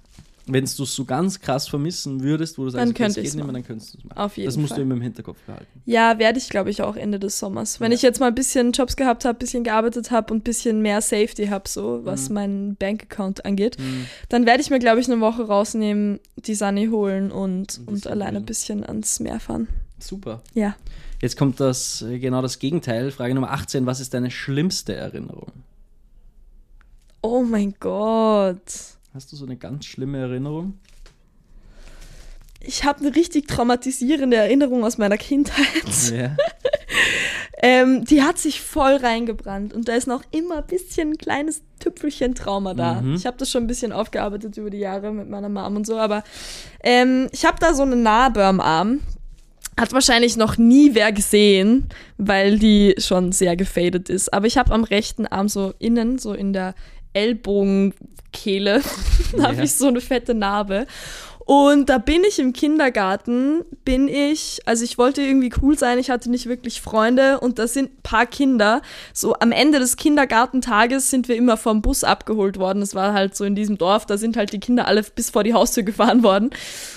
wenn du es so ganz krass vermissen würdest, wo du sagst, dann könnte es nicht mehr, dann könntest du es machen. Auf jeden das musst Fall. du immer im Hinterkopf behalten. Ja, werde ich, glaube ich, auch Ende des Sommers. Wenn ja. ich jetzt mal ein bisschen Jobs gehabt habe, ein bisschen gearbeitet habe und ein bisschen mehr Safety habe, so was mhm. meinen Bankaccount angeht, mhm. dann werde ich mir, glaube ich, eine Woche rausnehmen, die Sunny holen und, und alleine ein bisschen ans Meer fahren. Super. Ja. Jetzt kommt das äh, genau das Gegenteil. Frage Nummer 18. Was ist deine schlimmste Erinnerung? Oh mein Gott. Hast du so eine ganz schlimme Erinnerung? Ich habe eine richtig traumatisierende Erinnerung aus meiner Kindheit. Ja. ähm, die hat sich voll reingebrannt und da ist noch immer ein bisschen ein kleines Tüpfelchen Trauma da. Mhm. Ich habe das schon ein bisschen aufgearbeitet über die Jahre mit meiner Mom und so, aber ähm, ich habe da so eine Narbe am Arm. Hat wahrscheinlich noch nie wer gesehen, weil die schon sehr gefadet ist. Aber ich habe am rechten Arm so innen, so in der Ellbogenkehle, yeah. habe ich so eine fette Narbe. Und da bin ich im Kindergarten, bin ich, also ich wollte irgendwie cool sein, ich hatte nicht wirklich Freunde und da sind ein paar Kinder. So am Ende des Kindergartentages sind wir immer vom Bus abgeholt worden. Das war halt so in diesem Dorf, da sind halt die Kinder alle bis vor die Haustür gefahren worden.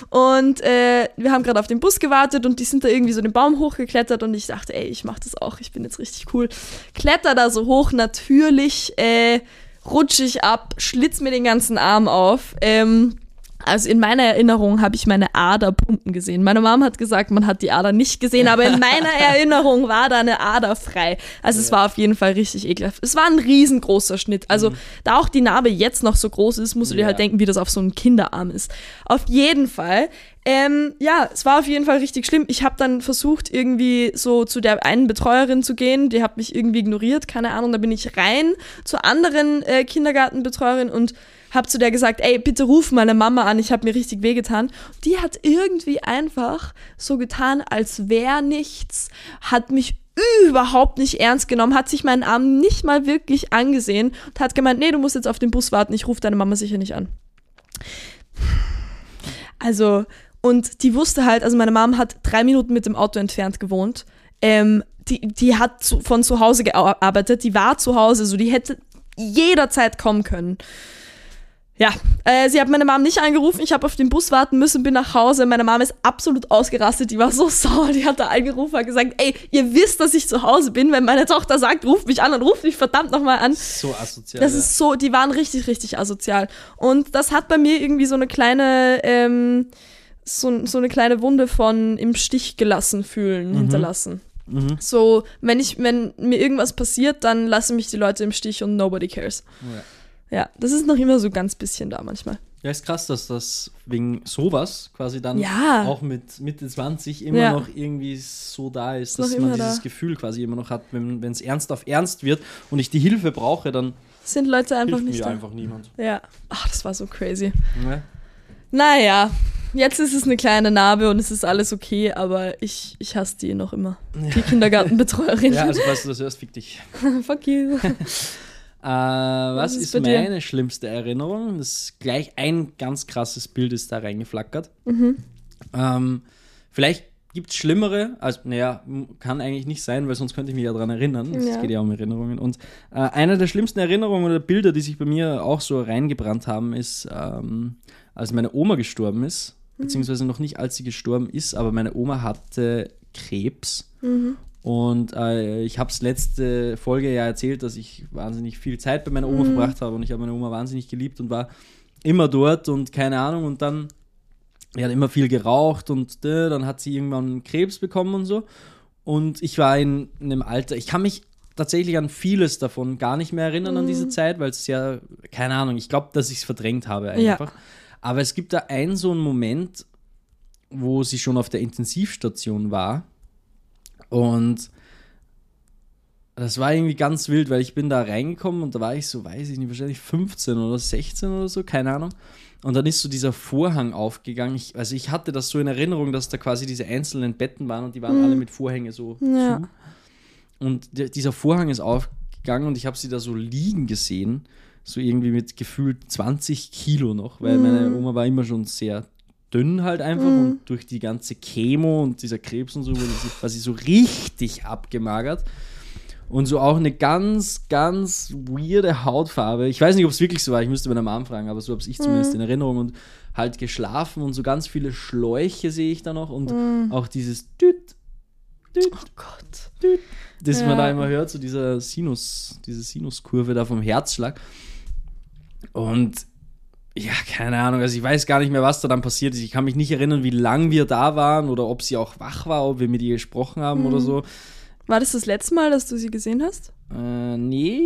Und äh, wir haben gerade auf den Bus gewartet und die sind da irgendwie so den Baum hochgeklettert und ich dachte, ey, ich mach das auch, ich bin jetzt richtig cool. Kletter da so hoch, natürlich äh, rutsche ich ab, schlitz mir den ganzen Arm auf. Ähm, Also in meiner Erinnerung habe ich meine Ader pumpen gesehen. Meine Mom hat gesagt, man hat die Ader nicht gesehen, aber in meiner Erinnerung war da eine Ader frei. Also es war auf jeden Fall richtig ekelhaft. Es war ein riesengroßer Schnitt. Also da auch die Narbe jetzt noch so groß ist, musst du dir halt Ja. denken, wie das auf so einen Kinderarm ist. Auf jeden Fall. Ähm, ja, es war auf jeden Fall richtig schlimm. Ich habe dann versucht, irgendwie so zu der einen Betreuerin zu gehen. Die hat mich irgendwie ignoriert, keine Ahnung. Da bin ich rein zur anderen äh, Kindergartenbetreuerin und habe zu der gesagt, ey, bitte ruf meine Mama an, ich habe mir richtig wehgetan. Die hat irgendwie einfach so getan, als wäre nichts, hat mich überhaupt nicht ernst genommen, hat sich meinen Arm nicht mal wirklich angesehen und hat gemeint, nee, du musst jetzt auf den Bus warten, ich rufe deine Mama sicher nicht an. Also, und die wusste halt, also meine Mom hat drei Minuten mit dem Auto entfernt gewohnt. Ähm, die, die hat zu, von zu Hause gearbeitet, die war zu Hause, so die hätte jederzeit kommen können. Ja, äh, sie hat meine Mom nicht angerufen, ich habe auf den Bus warten müssen, bin nach Hause. Meine Mom ist absolut ausgerastet, die war so sauer, die hat da angerufen, hat gesagt, ey, ihr wisst, dass ich zu Hause bin, wenn meine Tochter sagt, ruft mich an und ruft mich verdammt nochmal an. So asozial. Das ist so, die waren richtig, richtig asozial. Und das hat bei mir irgendwie so eine kleine, ähm, so, so eine kleine Wunde von im Stich gelassen fühlen hinterlassen. Mhm. So, wenn ich, wenn mir irgendwas passiert, dann lassen mich die Leute im Stich und nobody cares. Ja. Ja, das ist noch immer so ganz bisschen da manchmal. Ja, ist krass, dass das wegen sowas quasi dann Ja. auch mit Mitte 20 immer Ja. noch irgendwie so da ist, dass man dieses da. Gefühl quasi immer noch hat, wenn es ernst auf ernst wird und ich die Hilfe brauche, dann Sind Leute einfach hilft nicht mir da. einfach niemand. Ja. Ach, das war so crazy. Ja. Naja, jetzt ist es eine kleine Narbe und es ist alles okay, aber ich, ich hasse die noch immer. Die Kindergartenbetreuerin. ja, also falls du das hörst, fick dich. Fuck you. Äh, was ist ist, bei dir? meine schlimmste Erinnerung? Das ist gleich ein ganz krasses Bild ist da reingeflackert. Mhm. Ähm, vielleicht gibt es schlimmere, also naja, kann eigentlich nicht sein, weil sonst könnte ich mich ja daran erinnern. Es Ja. geht ja um Erinnerungen. Und äh, eine der schlimmsten Erinnerungen oder Bilder, die sich bei mir auch so reingebrannt haben, ist, ähm, als meine Oma gestorben ist, beziehungsweise noch nicht, als sie gestorben ist, aber meine Oma hatte Krebs. Und äh, ich habe es letzte Folge ja erzählt, dass ich wahnsinnig viel Zeit bei meiner Oma verbracht habe und ich habe meine Oma wahnsinnig geliebt und war immer dort und keine Ahnung und dann, die hat immer viel geraucht und äh, dann hat sie irgendwann Krebs bekommen und so. Und ich war in, in einem Alter, ich kann mich tatsächlich an vieles davon gar nicht mehr erinnern an diese Zeit, weil es ja, keine Ahnung, ich glaube, dass ich es verdrängt habe Ja. einfach. Aber es gibt da einen so einen Moment, wo sie schon auf der Intensivstation war und das war irgendwie ganz wild, weil ich bin da reingekommen und da war ich so, weiß ich nicht, wahrscheinlich 15 oder 16 oder so, keine Ahnung. Und dann ist so dieser Vorhang aufgegangen. Ich, also ich hatte das so in Erinnerung, dass da quasi diese einzelnen Betten waren und die waren alle mit Vorhänge so Ja. zu. Und der, dieser Vorhang ist aufgegangen und ich habe sie da so liegen gesehen, so irgendwie mit gefühlt 20 Kilo noch, weil meine Oma war immer schon sehr dünn halt einfach und durch die ganze Chemo und dieser Krebs und so wurde sie quasi so richtig abgemagert. Und so auch eine ganz, ganz weirde Hautfarbe. Ich weiß nicht, ob es wirklich so war, ich müsste meine Mom fragen, aber so habe ich zumindest in Erinnerung. Und halt geschlafen und so ganz viele Schläuche sehe ich da noch und auch dieses Düt, Düt, Oh Gott. Düt, das man Ja. da immer hört, so dieser Sinus, diese Sinuskurve da vom Herzschlag. Und ja, keine Ahnung, also ich weiß gar nicht mehr, was da dann passiert ist. Ich kann mich nicht erinnern, wie lang wir da waren oder ob sie auch wach war, ob wir mit ihr gesprochen haben oder so. War das das letzte Mal, dass du sie gesehen hast? Äh, nee,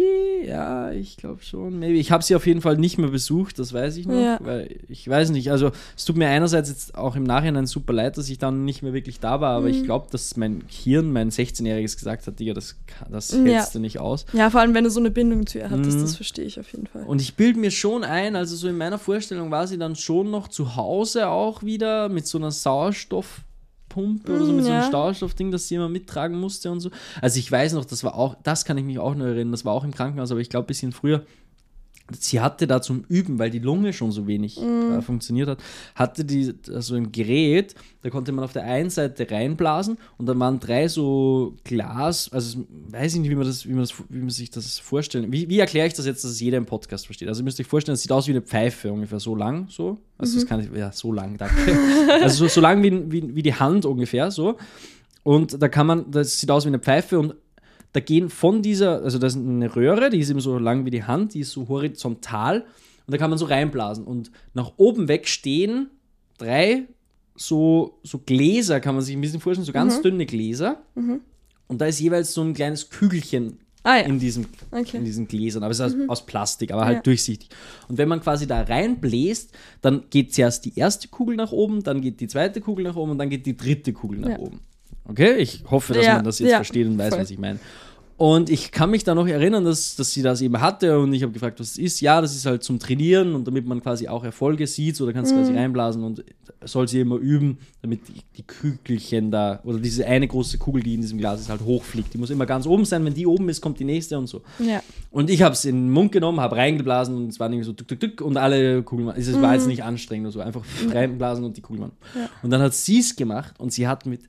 ja, ich glaube schon. Maybe. Ich habe sie auf jeden Fall nicht mehr besucht, das weiß ich noch. Ja. Weil ich weiß nicht, also es tut mir einerseits jetzt auch im Nachhinein super leid, dass ich dann nicht mehr wirklich da war, aber Mhm. ich glaube, dass mein Hirn, mein 16-Jähriges gesagt hat, Digga, das, das Ja. hältst du nicht aus. Ja, vor allem, wenn du so eine Bindung zu ihr hattest, Mhm. das verstehe ich auf jeden Fall. Und ich bilde mir schon ein, also so in meiner Vorstellung war sie dann schon noch zu Hause auch wieder mit so einer Sauerstoffpumpe oder so Mm, mit so einem ja. Sauerstoffding, das sie immer mittragen musste und so. Also ich weiß noch, das war auch, das kann ich mich auch noch erinnern, das war auch im Krankenhaus, aber ich glaube ein bisschen früher. Sie hatte da zum Üben, weil die Lunge schon so wenig Mm. äh, funktioniert hat, hatte die so ein Gerät, da konnte man auf der einen Seite reinblasen und dann waren drei so Glas, also weiß ich nicht, wie man, das, wie man, das, wie man sich das vorstellt. Wie, wie erkläre ich das jetzt, dass es jeder im Podcast versteht? Also ihr müsst euch vorstellen, es sieht aus wie eine Pfeife, ungefähr so lang, so. Also das kann ich, ja, so lang, danke. also so, so lang wie, wie, wie die Hand ungefähr, so. Und da kann man, das sieht aus wie eine Pfeife und da gehen von dieser, also das ist eine Röhre, die ist eben so lang wie die Hand, die ist so horizontal und da kann man so reinblasen. Und nach oben weg stehen drei so, so Gläser, kann man sich ein bisschen vorstellen, so Mhm. ganz dünne Gläser. Und da ist jeweils so ein kleines Kügelchen Ah ja. in, diesem, Okay. in diesen Gläsern, aber es ist aus, aus Plastik, aber halt Ja. durchsichtig. Und wenn man quasi da reinbläst, dann geht zuerst die erste Kugel nach oben, dann geht die zweite Kugel nach oben und dann geht die dritte Kugel nach Ja. oben. Okay? Ich hoffe, dass Ja, man das jetzt ja, versteht und weiß, voll. was ich meine. Und ich kann mich da noch erinnern, dass, dass sie das eben hatte und ich habe gefragt, was es ist. Ja, das ist halt zum Trainieren und damit man quasi auch Erfolge sieht, so da kannst du Mhm. quasi reinblasen und soll sie immer üben, damit die, die Kügelchen da oder diese eine große Kugel, die in diesem Glas ist, halt hochfliegt. Die muss immer ganz oben sein, wenn die oben ist, kommt die nächste und so. Ja. Und ich habe es in den Mund genommen, habe reingeblasen und es war irgendwie so tuk, tuk, tuk und alle Kugeln waren. Es war jetzt nicht anstrengend oder so, einfach reinblasen und die Kugeln waren. Und dann hat sie es gemacht und sie hat mit,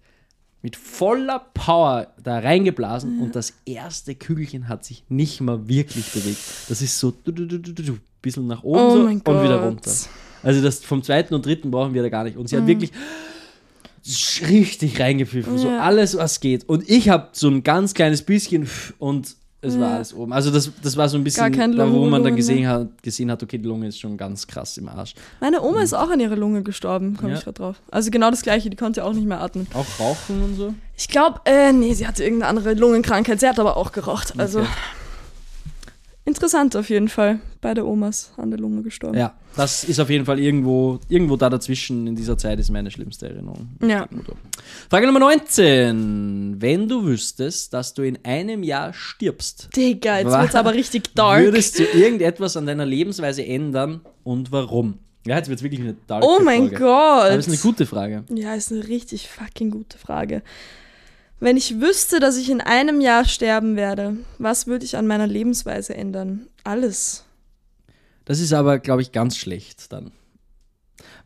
mit voller Power da reingeblasen und das erste Kügelchen hat sich nicht mal wirklich bewegt. Das ist so du, du, du, du, du, du, bisschen nach oben Oh so und wieder Gott. runter. Also das vom zweiten und dritten brauchen wir da gar nicht. Und sie hat wirklich richtig reingepfiffen, so Ja. alles, was geht. Und ich habe so ein ganz kleines bisschen und es war alles oben. Also das, das war so ein bisschen, da, wo man dann gesehen hat, gesehen hat, okay, die Lunge ist schon ganz krass im Arsch. Meine Oma ist auch an ihrer Lunge gestorben, komme Ja. ich gerade drauf. Also genau das gleiche, die konnte auch nicht mehr atmen. Auch Rauchen und so. Ich glaube, äh, nee, sie hatte irgendeine andere Lungenkrankheit. Sie hat aber auch geraucht. Also Okay. Interessant auf jeden Fall. Beide Omas an der Lunge gestorben. Ja, das ist auf jeden Fall irgendwo, irgendwo da dazwischen in dieser Zeit ist meine schlimmste Erinnerung. Ja. Frage Nummer 19. Wenn du wüsstest, dass du in einem Jahr stirbst, Digga, jetzt wird's aber richtig dark. würdest du irgendetwas an deiner Lebensweise ändern und warum? Ja, jetzt wird es wirklich eine dark oh mein Folge. Gott. Aber das ist eine gute Frage. Ja, ist eine richtig fucking gute Frage. Wenn ich wüsste, dass ich in einem Jahr sterben werde, was würde ich an meiner Lebensweise ändern? Alles. Das ist aber, glaube ich, ganz schlecht dann.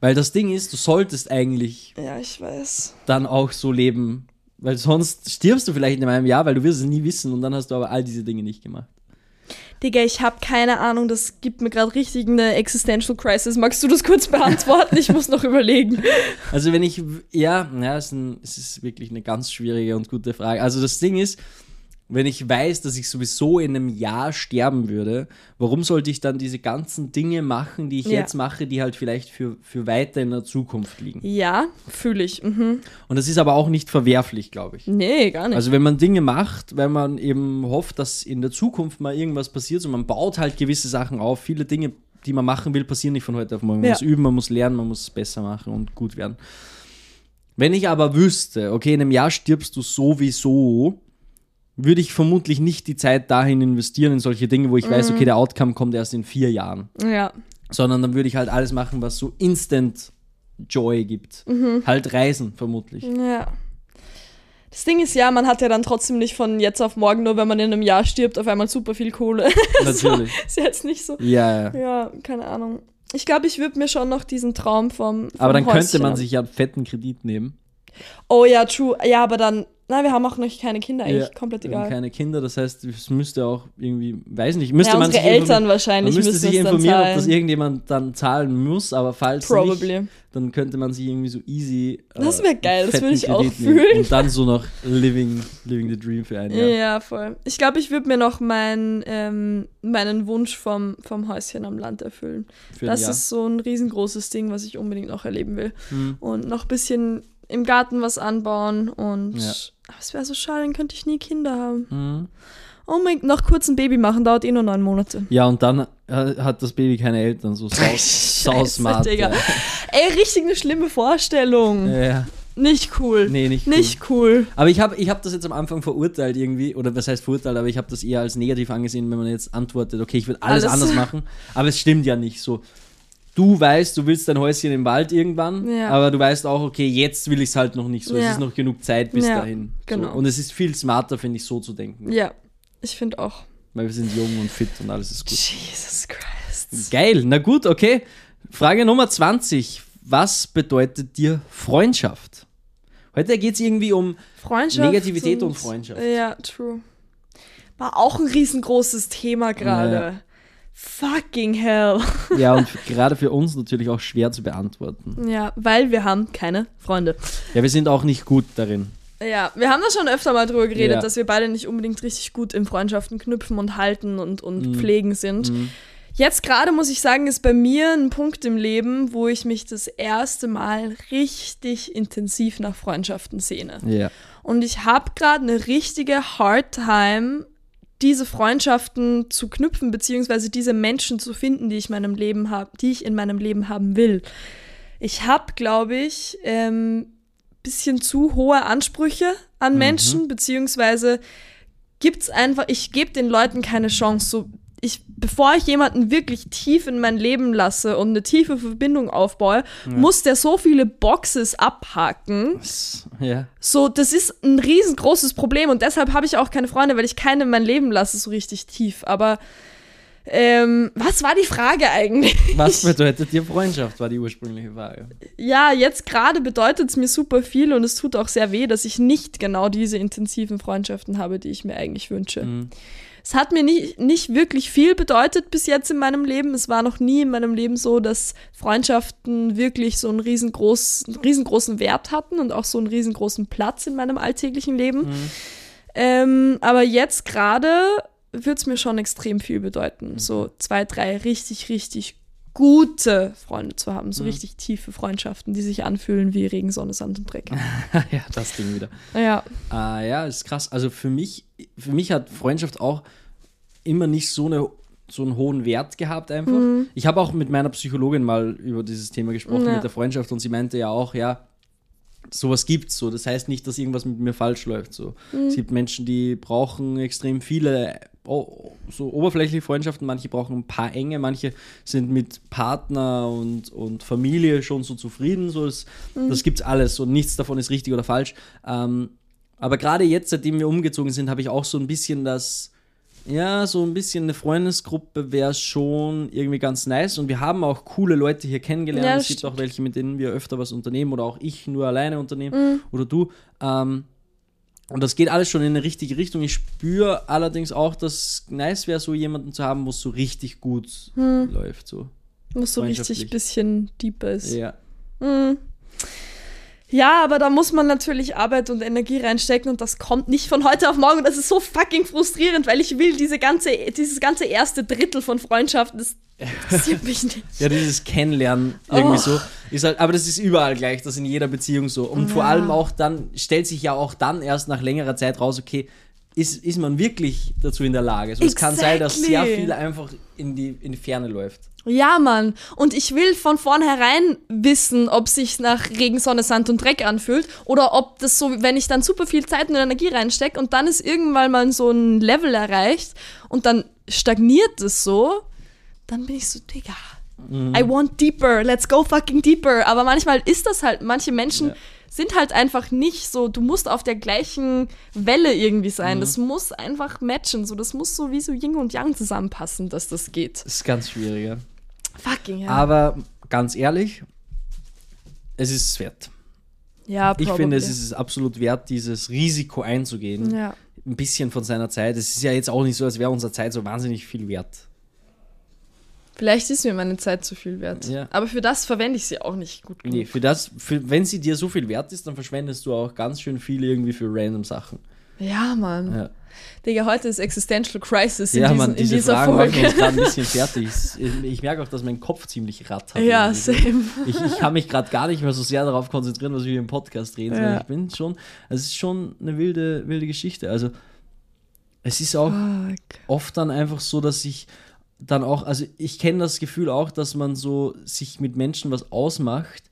Weil das Ding ist, du solltest eigentlich Ja, ich weiß. dann auch so leben, weil sonst stirbst du vielleicht in einem Jahr, weil du wirst es nie wissen und dann hast du aber all diese Dinge nicht gemacht. Digga, ich habe keine Ahnung, das gibt mir gerade richtig eine Existential Crisis. Magst du das kurz beantworten? Ich muss noch überlegen. Also wenn ich, ja, ja, es ist, ein, es ist wirklich eine ganz schwierige und gute Frage. Also das Ding ist, wenn ich weiß, dass ich sowieso in einem Jahr sterben würde, warum sollte ich dann diese ganzen Dinge machen, die ich Ja. jetzt mache, die halt vielleicht für, für weiter in der Zukunft liegen? Ja, fühle ich. Mhm. Und das ist aber auch nicht verwerflich, glaube ich. Nee, gar nicht. Also wenn man Dinge macht, weil man eben hofft, dass in der Zukunft mal irgendwas passiert, so man baut halt gewisse Sachen auf, viele Dinge, die man machen will, passieren nicht von heute auf morgen. Man Ja. muss üben, man muss lernen, man muss es besser machen und gut werden. Wenn ich aber wüsste, okay, in einem Jahr stirbst du sowieso, würde ich vermutlich nicht die Zeit dahin investieren in solche Dinge, wo ich weiß, Mhm. okay, der Outcome kommt erst in vier Jahren. ja. Sondern dann würde ich halt alles machen, was so Instant Joy gibt. Mhm. Halt reisen, vermutlich. Ja. Das Ding ist ja, man hat ja dann trotzdem nicht von jetzt auf morgen, nur wenn man in einem Jahr stirbt, auf einmal super viel Kohle. Natürlich. ist jetzt nicht so. Ja, ja. Ja, keine Ahnung. Ich glaube, ich würde mir schon noch diesen Traum vom. vom Aber dann könnte Häuschen man am- sich ja einen fetten Kredit nehmen. Oh ja, true. Ja, aber dann. Na, wir haben auch noch keine Kinder, eigentlich. Ja, Komplett wir haben egal. keine Kinder, das heißt, es müsste auch irgendwie, weiß nicht, müsste ja, man sich Eltern wahrscheinlich man müsste sich informieren, ob das irgendjemand dann zahlen muss, aber falls Probably. nicht, dann könnte man sich irgendwie so easy äh, Das wär geil, das würde ich auch Kredit nehmen fühlen. Und dann so noch living, living the dream für ein Ja, Jahr. voll. Ich glaube, ich würde mir noch mein, ähm, meinen Wunsch vom, vom Häuschen am Land erfüllen. Für Das ist so ein riesengroßes Ding, was ich unbedingt noch erleben will. Hm. Und noch ein bisschen im Garten was anbauen und. Ja. Aber es wäre so schade, dann könnte ich nie Kinder haben. Hm. Oh mein noch kurz ein Baby machen, dauert eh nur neun Monate. Ja, und dann äh, hat das Baby keine Eltern, so saus, sausmart. Digga. Ja. Ey, richtig eine schlimme Vorstellung. ja, Nicht cool. nee, nicht cool. Nicht cool. Aber ich habe ich hab das jetzt am Anfang verurteilt irgendwie, oder was heißt verurteilt, aber ich habe das eher als negativ angesehen, wenn man jetzt antwortet, okay, ich will alles, Alles. anders machen. Aber es stimmt ja nicht so. Du weißt, du willst dein Häuschen im Wald irgendwann, Ja. aber du weißt auch, okay, jetzt will ich es halt noch nicht so. Es Ja. ist noch genug Zeit bis Ja, dahin. genau. So. Und es ist viel smarter, finde ich, so zu denken. Ja, ich finde auch. Weil wir sind jung und fit und alles ist gut. Jesus Christ. Geil, na gut, okay. Frage Nummer 20. Was bedeutet dir Freundschaft? Heute geht es irgendwie um Freundschaft. Negativität und Freundschaft. Ja, true. War auch ein riesengroßes Thema gerade. Fucking hell. Ja, und gerade für uns natürlich auch schwer zu beantworten. Ja, weil wir haben keine Freunde. Ja, wir sind auch nicht gut darin. Ja, wir haben da schon öfter mal drüber geredet, Ja. dass wir beide nicht unbedingt richtig gut in Freundschaften knüpfen und halten und, und Mhm. pflegen sind. Mhm. Jetzt gerade muss ich sagen, ist bei mir ein Punkt im Leben, wo ich mich das erste Mal richtig intensiv nach Freundschaften sehne. Ja. Und ich habe gerade eine richtige Hard Time, diese Freundschaften zu knüpfen, beziehungsweise diese Menschen zu finden, die ich meinem Leben habe, die ich in meinem Leben haben will. Ich habe, glaube ich, ähm, bisschen zu hohe Ansprüche an Menschen, beziehungsweise gibt's einfach, ich gebe den Leuten keine Chance. So, bevor ich jemanden wirklich tief in mein Leben lasse und eine tiefe Verbindung aufbaue, muss der so viele Boxes abhaken. Ja. So, das ist ein riesengroßes Problem und deshalb habe ich auch keine Freunde, weil ich keine in mein Leben lasse, so richtig tief. Aber ähm, was war die Frage eigentlich? Was bedeutet dir Freundschaft, war die ursprüngliche Frage. Ja, jetzt gerade bedeutet es mir super viel und es tut auch sehr weh, dass ich nicht genau diese intensiven Freundschaften habe, die ich mir eigentlich wünsche. Mhm. Es hat mir nicht, nicht wirklich viel bedeutet bis jetzt in meinem Leben. Es war noch nie in meinem Leben so, dass Freundschaften wirklich so einen riesengroß, riesengroßen Wert hatten und auch so einen riesengroßen Platz in meinem alltäglichen Leben. Ähm, aber jetzt gerade würde es mir schon extrem viel bedeuten, so zwei, drei richtig, richtig gute Freunde zu haben, so richtig tiefe Freundschaften, die sich anfühlen wie Regen, Sonne, Sand und Dreck. ja, das Ding wieder. ja. Ah, ja, ist krass. Also für mich, für mich hat Freundschaft auch immer nicht so, eine, so einen hohen Wert gehabt einfach. Ich habe auch mit meiner Psychologin mal über dieses Thema gesprochen, Ja. mit der Freundschaft und sie meinte ja auch, ja, sowas gibt's so. Das heißt nicht, dass irgendwas mit mir falsch läuft. So. Es gibt Menschen, die brauchen extrem viele so oberflächliche Freundschaften, manche brauchen ein paar enge, manche sind mit Partner und, und Familie schon so zufrieden. So das, das gibt's alles und nichts davon ist richtig oder falsch. Ähm, aber gerade jetzt, seitdem wir umgezogen sind, habe ich auch so ein bisschen das, ja, so ein bisschen eine Freundesgruppe wäre schon irgendwie ganz nice. Und wir haben auch coole Leute hier kennengelernt. Ja, es gibt stimmt. auch welche, mit denen wir öfter was unternehmen oder auch ich nur alleine unternehmen oder du. Ähm, und das geht alles schon in eine richtige Richtung. Ich spüre allerdings auch, dass es nice wäre, so jemanden zu haben, wo es so richtig gut läuft. So. Muss so richtig Freundschaftlich. bisschen deeper ist. Ja. Ja, aber da muss man natürlich Arbeit und Energie reinstecken und das kommt nicht von heute auf morgen. Und das ist so fucking frustrierend, weil ich will diese ganze, dieses ganze erste Drittel von Freundschaften, das interessiert mich nicht. Ja, dieses Kennenlernen irgendwie Oh. so. Ist halt, aber das ist überall gleich, das ist in jeder Beziehung so. Und vor Ja. allem auch dann, stellt sich ja auch dann erst nach längerer Zeit raus, okay, ist, ist man wirklich dazu in der Lage? So, Es kann sein, dass sehr Exactly. viel einfach in die, in die Ferne läuft. Ja, Mann. Und ich will von vornherein wissen, ob sich nach Regen, Sonne, Sand und Dreck anfühlt oder ob das so, wenn ich dann super viel Zeit und Energie reinstecke und dann ist irgendwann mal so ein Level erreicht und dann stagniert es so, dann bin ich so, Digga. I want deeper, let's go fucking deeper. Aber manchmal ist das halt, manche Menschen Ja. Sind halt einfach nicht so, du musst auf der gleichen Welle irgendwie sein. Das muss einfach matchen, so, das muss so wie so Yin und Yang zusammenpassen, dass das geht. Das ist ganz schwierig, ja. Fucking ja. Aber ganz ehrlich, es ist es wert. Ja, Ich probably. finde, es ist absolut wert, dieses Risiko einzugehen. Ja. Ein bisschen von seiner Zeit. Es ist ja jetzt auch nicht so, als wäre unsere Zeit so wahnsinnig viel wert. Vielleicht ist mir meine Zeit zu viel wert. Ja. Aber für das verwende ich sie auch nicht gut genug. Nee, für das, für, wenn sie dir so viel wert ist, dann verschwendest du auch ganz schön viel irgendwie für random Sachen. Ja, Mann. Ja, Digga, heute ist Existential Crisis in, ja diesen, Mann, in diese dieser Fragen machen Folge. uns gerade ein bisschen fertig. Ich, merke auch, dass mein Kopf ziemlich rattert. Ja, irgendwie same. Ich, ich kann mich gerade gar nicht mehr so sehr darauf konzentrieren, was wir hier im Podcast reden. Ja. Ich bin schon, es ist schon eine wilde, wilde Geschichte. Also es ist auch Fuck. oft dann einfach so, dass ich dann auch, also ich kenne das Gefühl auch, dass man so sich mit Menschen was ausmacht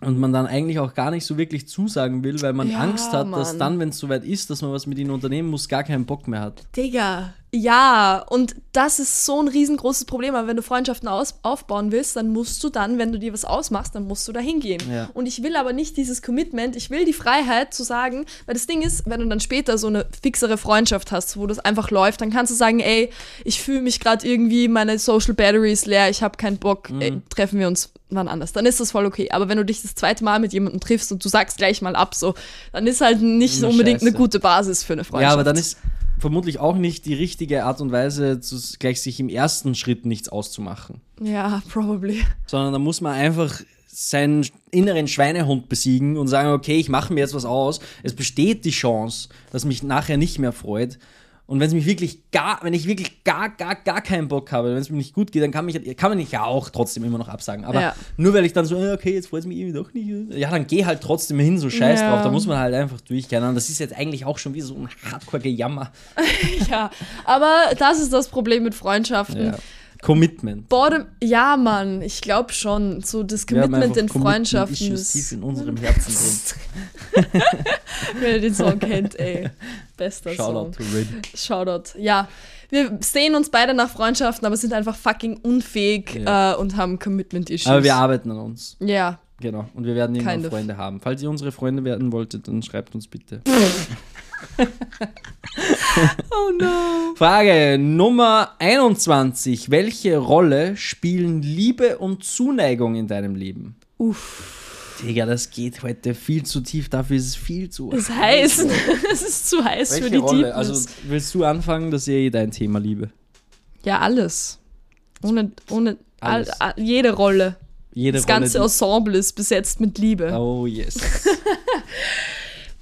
und man dann eigentlich auch gar nicht so wirklich zusagen will, weil man Ja, Angst hat, dass Mann. dann, wenn es soweit ist, dass man was mit ihnen unternehmen muss, gar keinen Bock mehr hat. Digga, ja, und das ist so ein riesengroßes Problem. Aber wenn du Freundschaften aus aufbauen willst, dann musst du dann, wenn du dir was ausmachst, dann musst du da hingehen. Ja. Und ich will aber nicht dieses Commitment, ich will die Freiheit zu sagen, weil das Ding ist, wenn du dann später so eine fixere Freundschaft hast, wo das einfach läuft, dann kannst du sagen, ey, ich fühle mich gerade irgendwie, meine Social Battery ist leer, ich habe keinen Bock, Mhm. ey, treffen wir uns wann anders. Dann ist das voll okay. Aber wenn du dich das zweite Mal mit jemandem triffst und du sagst gleich mal ab, so, dann ist halt nicht Immer unbedingt eine scheiße. gute Basis für eine Freundschaft. Ja, aber dann ist vermutlich auch nicht die richtige Art und Weise, gleich sich im ersten Schritt nichts auszumachen. Ja, probably. sondern da muss man einfach seinen inneren Schweinehund besiegen und sagen, okay, ich mache mir jetzt was aus. Es besteht die Chance, dass mich nachher nicht mehr freut. Und wenn es mich wirklich gar, wenn ich wirklich gar, gar, gar keinen Bock habe, wenn es mir nicht gut geht, dann kann, mich, kann man mich ja auch trotzdem immer noch absagen. Aber Ja. nur weil ich dann so, äh, okay, jetzt freut es mich irgendwie doch nicht. Ja, dann geh halt trotzdem hin, so scheiß Ja. drauf. Da muss man halt einfach durchgehen. Und das ist jetzt eigentlich auch schon wie so ein Hardcore-Gejammer. Ja, aber das ist das Problem mit Freundschaften. Ja. Commitment. Bottom, ja, Mann, ich glaube schon. So das Commitment in Freundschaften Commitment-Issues ist. tief in unserem Herzen drin. Wer den Song kennt, ey. Bester Shoutout Song. to Rin. Shoutout. Ja. Wir sehen uns beide nach Freundschaften, aber sind einfach fucking unfähig Ja. äh, und haben Commitment-Issues. Aber wir arbeiten an uns. Ja. Genau. Und wir werden irgendwann Kind of. Freunde haben. Falls ihr unsere Freunde werden wolltet, dann schreibt uns bitte. Oh no. Frage Nummer 21. Welche Rolle spielen Liebe und Zuneigung in deinem Leben? Uff. Digga, das geht heute viel zu tief. Dafür ist es viel zu Es ist heiß. es ist zu heiß Welche für die Rolle? Deepness. Also willst du anfangen? Das ist ja eh dein Thema, Liebe. ja, alles. Ohne, ohne all, Alles. all, jede Rolle. Jede Das ganze Rolle. Ensemble ist besetzt mit Liebe. Oh yes.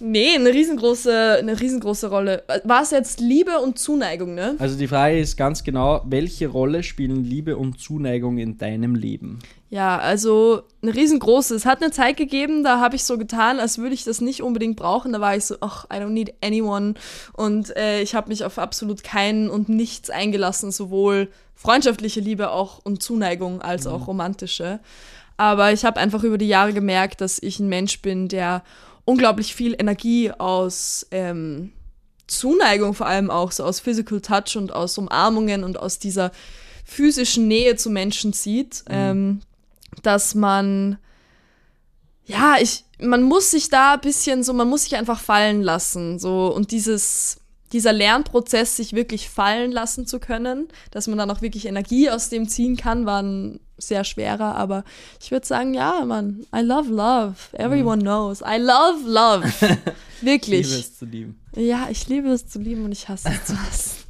Nee, eine riesengroße, eine riesengroße Rolle. War es jetzt Liebe und Zuneigung, ne? Also die Frage ist ganz genau, welche Rolle spielen Liebe und Zuneigung in deinem Leben? Ja, also eine riesengroße. Es hat eine Zeit gegeben, da habe ich so getan, als würde ich das nicht unbedingt brauchen. Da war ich so, ach, I don't need anyone. Und äh, ich habe mich auf absolut keinen und nichts eingelassen, sowohl freundschaftliche Liebe auch und Zuneigung als auch romantische. Aber ich habe einfach über die Jahre gemerkt, dass ich ein Mensch bin, der unglaublich viel Energie aus ähm, Zuneigung vor allem auch, so aus Physical Touch und aus Umarmungen und aus dieser physischen Nähe zu Menschen zieht, ähm, dass man, ja, ich, man muss sich da ein bisschen so, man muss sich einfach fallen lassen, so. Und dieses, dieser Lernprozess, sich wirklich fallen lassen zu können, dass man dann auch wirklich Energie aus dem ziehen kann, war ein sehr schwerer, aber ich würde sagen, ja, man, I love love. Everyone knows. I love love. Wirklich. Liebe es zu lieben. Ja, ich liebe es zu lieben und ich hasse es zu hassen.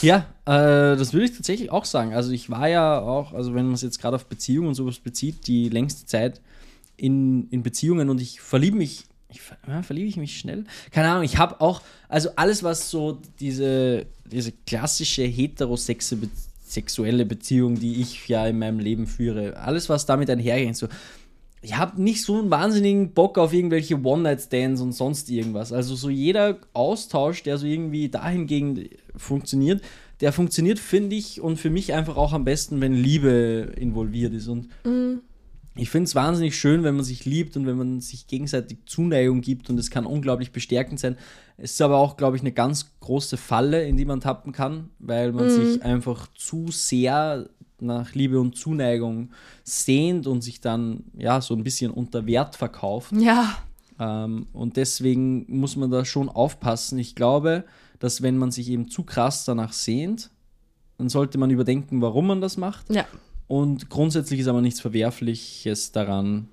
Ja, äh, das würde ich tatsächlich auch sagen. Also ich war ja auch, also wenn man es jetzt gerade auf Beziehungen und sowas bezieht, die längste Zeit in, in Beziehungen und ich verliebe mich, ich, ja, verliebe ich mich schnell? Keine Ahnung, ich habe auch, also alles, was so diese, diese klassische heterosexe Be sexuelle Beziehung, die ich ja in meinem Leben führe, alles, was damit einhergeht, so, ich habe nicht so einen wahnsinnigen Bock auf irgendwelche One-Night-Stands und sonst irgendwas. Also so jeder Austausch, der so irgendwie dahingegen funktioniert, der funktioniert, finde ich, und für mich einfach auch am besten, wenn Liebe involviert ist. Und ich finde es wahnsinnig schön, wenn man sich liebt und wenn man sich gegenseitig Zuneigung gibt und es kann unglaublich bestärkend sein. Es ist aber auch, glaube ich, eine ganz große Falle, in die man tappen kann, weil man sich einfach zu sehr nach Liebe und Zuneigung sehnt und sich dann ja so ein bisschen unter Wert verkauft. Ja, Ähm, und deswegen muss man da schon aufpassen. Ich glaube, dass wenn man sich eben zu krass danach sehnt, dann sollte man überdenken, warum man das macht. ja. Und grundsätzlich ist aber nichts Verwerfliches daran,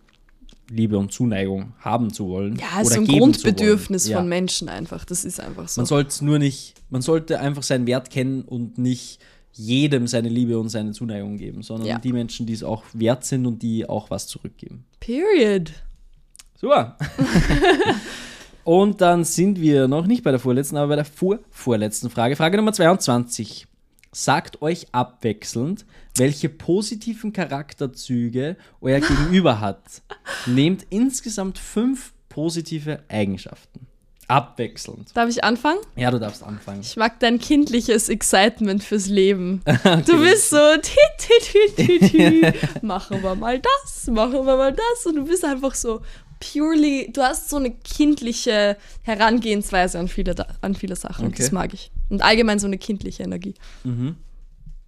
Liebe und Zuneigung haben zu wollen. Ja, es ist ein Grundbedürfnis wollen. von Ja. Menschen einfach. Das ist einfach so. Man sollte nur nicht, man sollte einfach seinen Wert kennen und nicht jedem seine Liebe und seine Zuneigung geben, sondern Ja. die Menschen, die es auch wert sind und die auch was zurückgeben. Period. Super. und dann sind wir noch nicht bei der vorletzten, aber bei der vorvorletzten Frage. Frage Nummer 22. Sagt euch abwechselnd, welche positiven Charakterzüge euer Gegenüber hat. Nehmt insgesamt fünf positive Eigenschaften. Abwechselnd. Darf ich anfangen? Ja, du darfst anfangen. Ich mag dein kindliches Excitement fürs Leben. Du bist so, ti, ti, ti. machen wir mal das, machen wir mal das. Und du bist einfach so purely, du hast so eine kindliche Herangehensweise an viele, an viele Sachen. Okay. Das mag ich. Und allgemein so eine kindliche Energie. Mhm.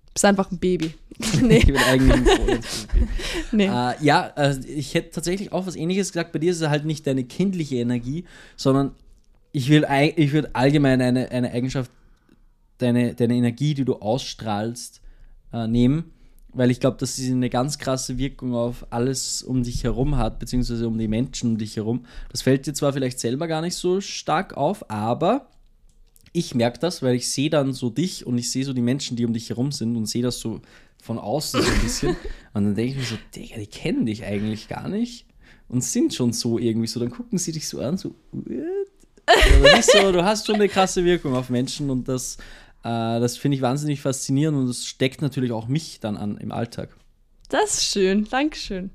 Du bist einfach ein Baby. Ich nee, bin eigentlich ein nee. Äh, ja, also ich hätte tatsächlich auch was ähnliches gesagt. Bei dir ist es halt nicht deine kindliche Energie, sondern ich will, ich würde allgemein eine, eine Eigenschaft, deine, deine Energie, die du ausstrahlst, äh, nehmen, weil ich glaube, dass sie eine ganz krasse Wirkung auf alles um dich herum hat, beziehungsweise um die Menschen um dich herum. Das fällt dir zwar vielleicht selber gar nicht so stark auf, aber ich merke das, weil ich sehe dann so dich und ich sehe so die Menschen, die um dich herum sind und sehe das so von außen so ein bisschen. Und dann denke ich mir so, Digga, die kennen dich eigentlich gar nicht und sind schon so irgendwie so. Dann gucken sie dich so an, so, "What?" Also so, du hast schon eine krasse Wirkung auf Menschen und das, äh, das finde ich wahnsinnig faszinierend und das steckt natürlich auch mich dann an im Alltag. Das ist schön, Dankeschön.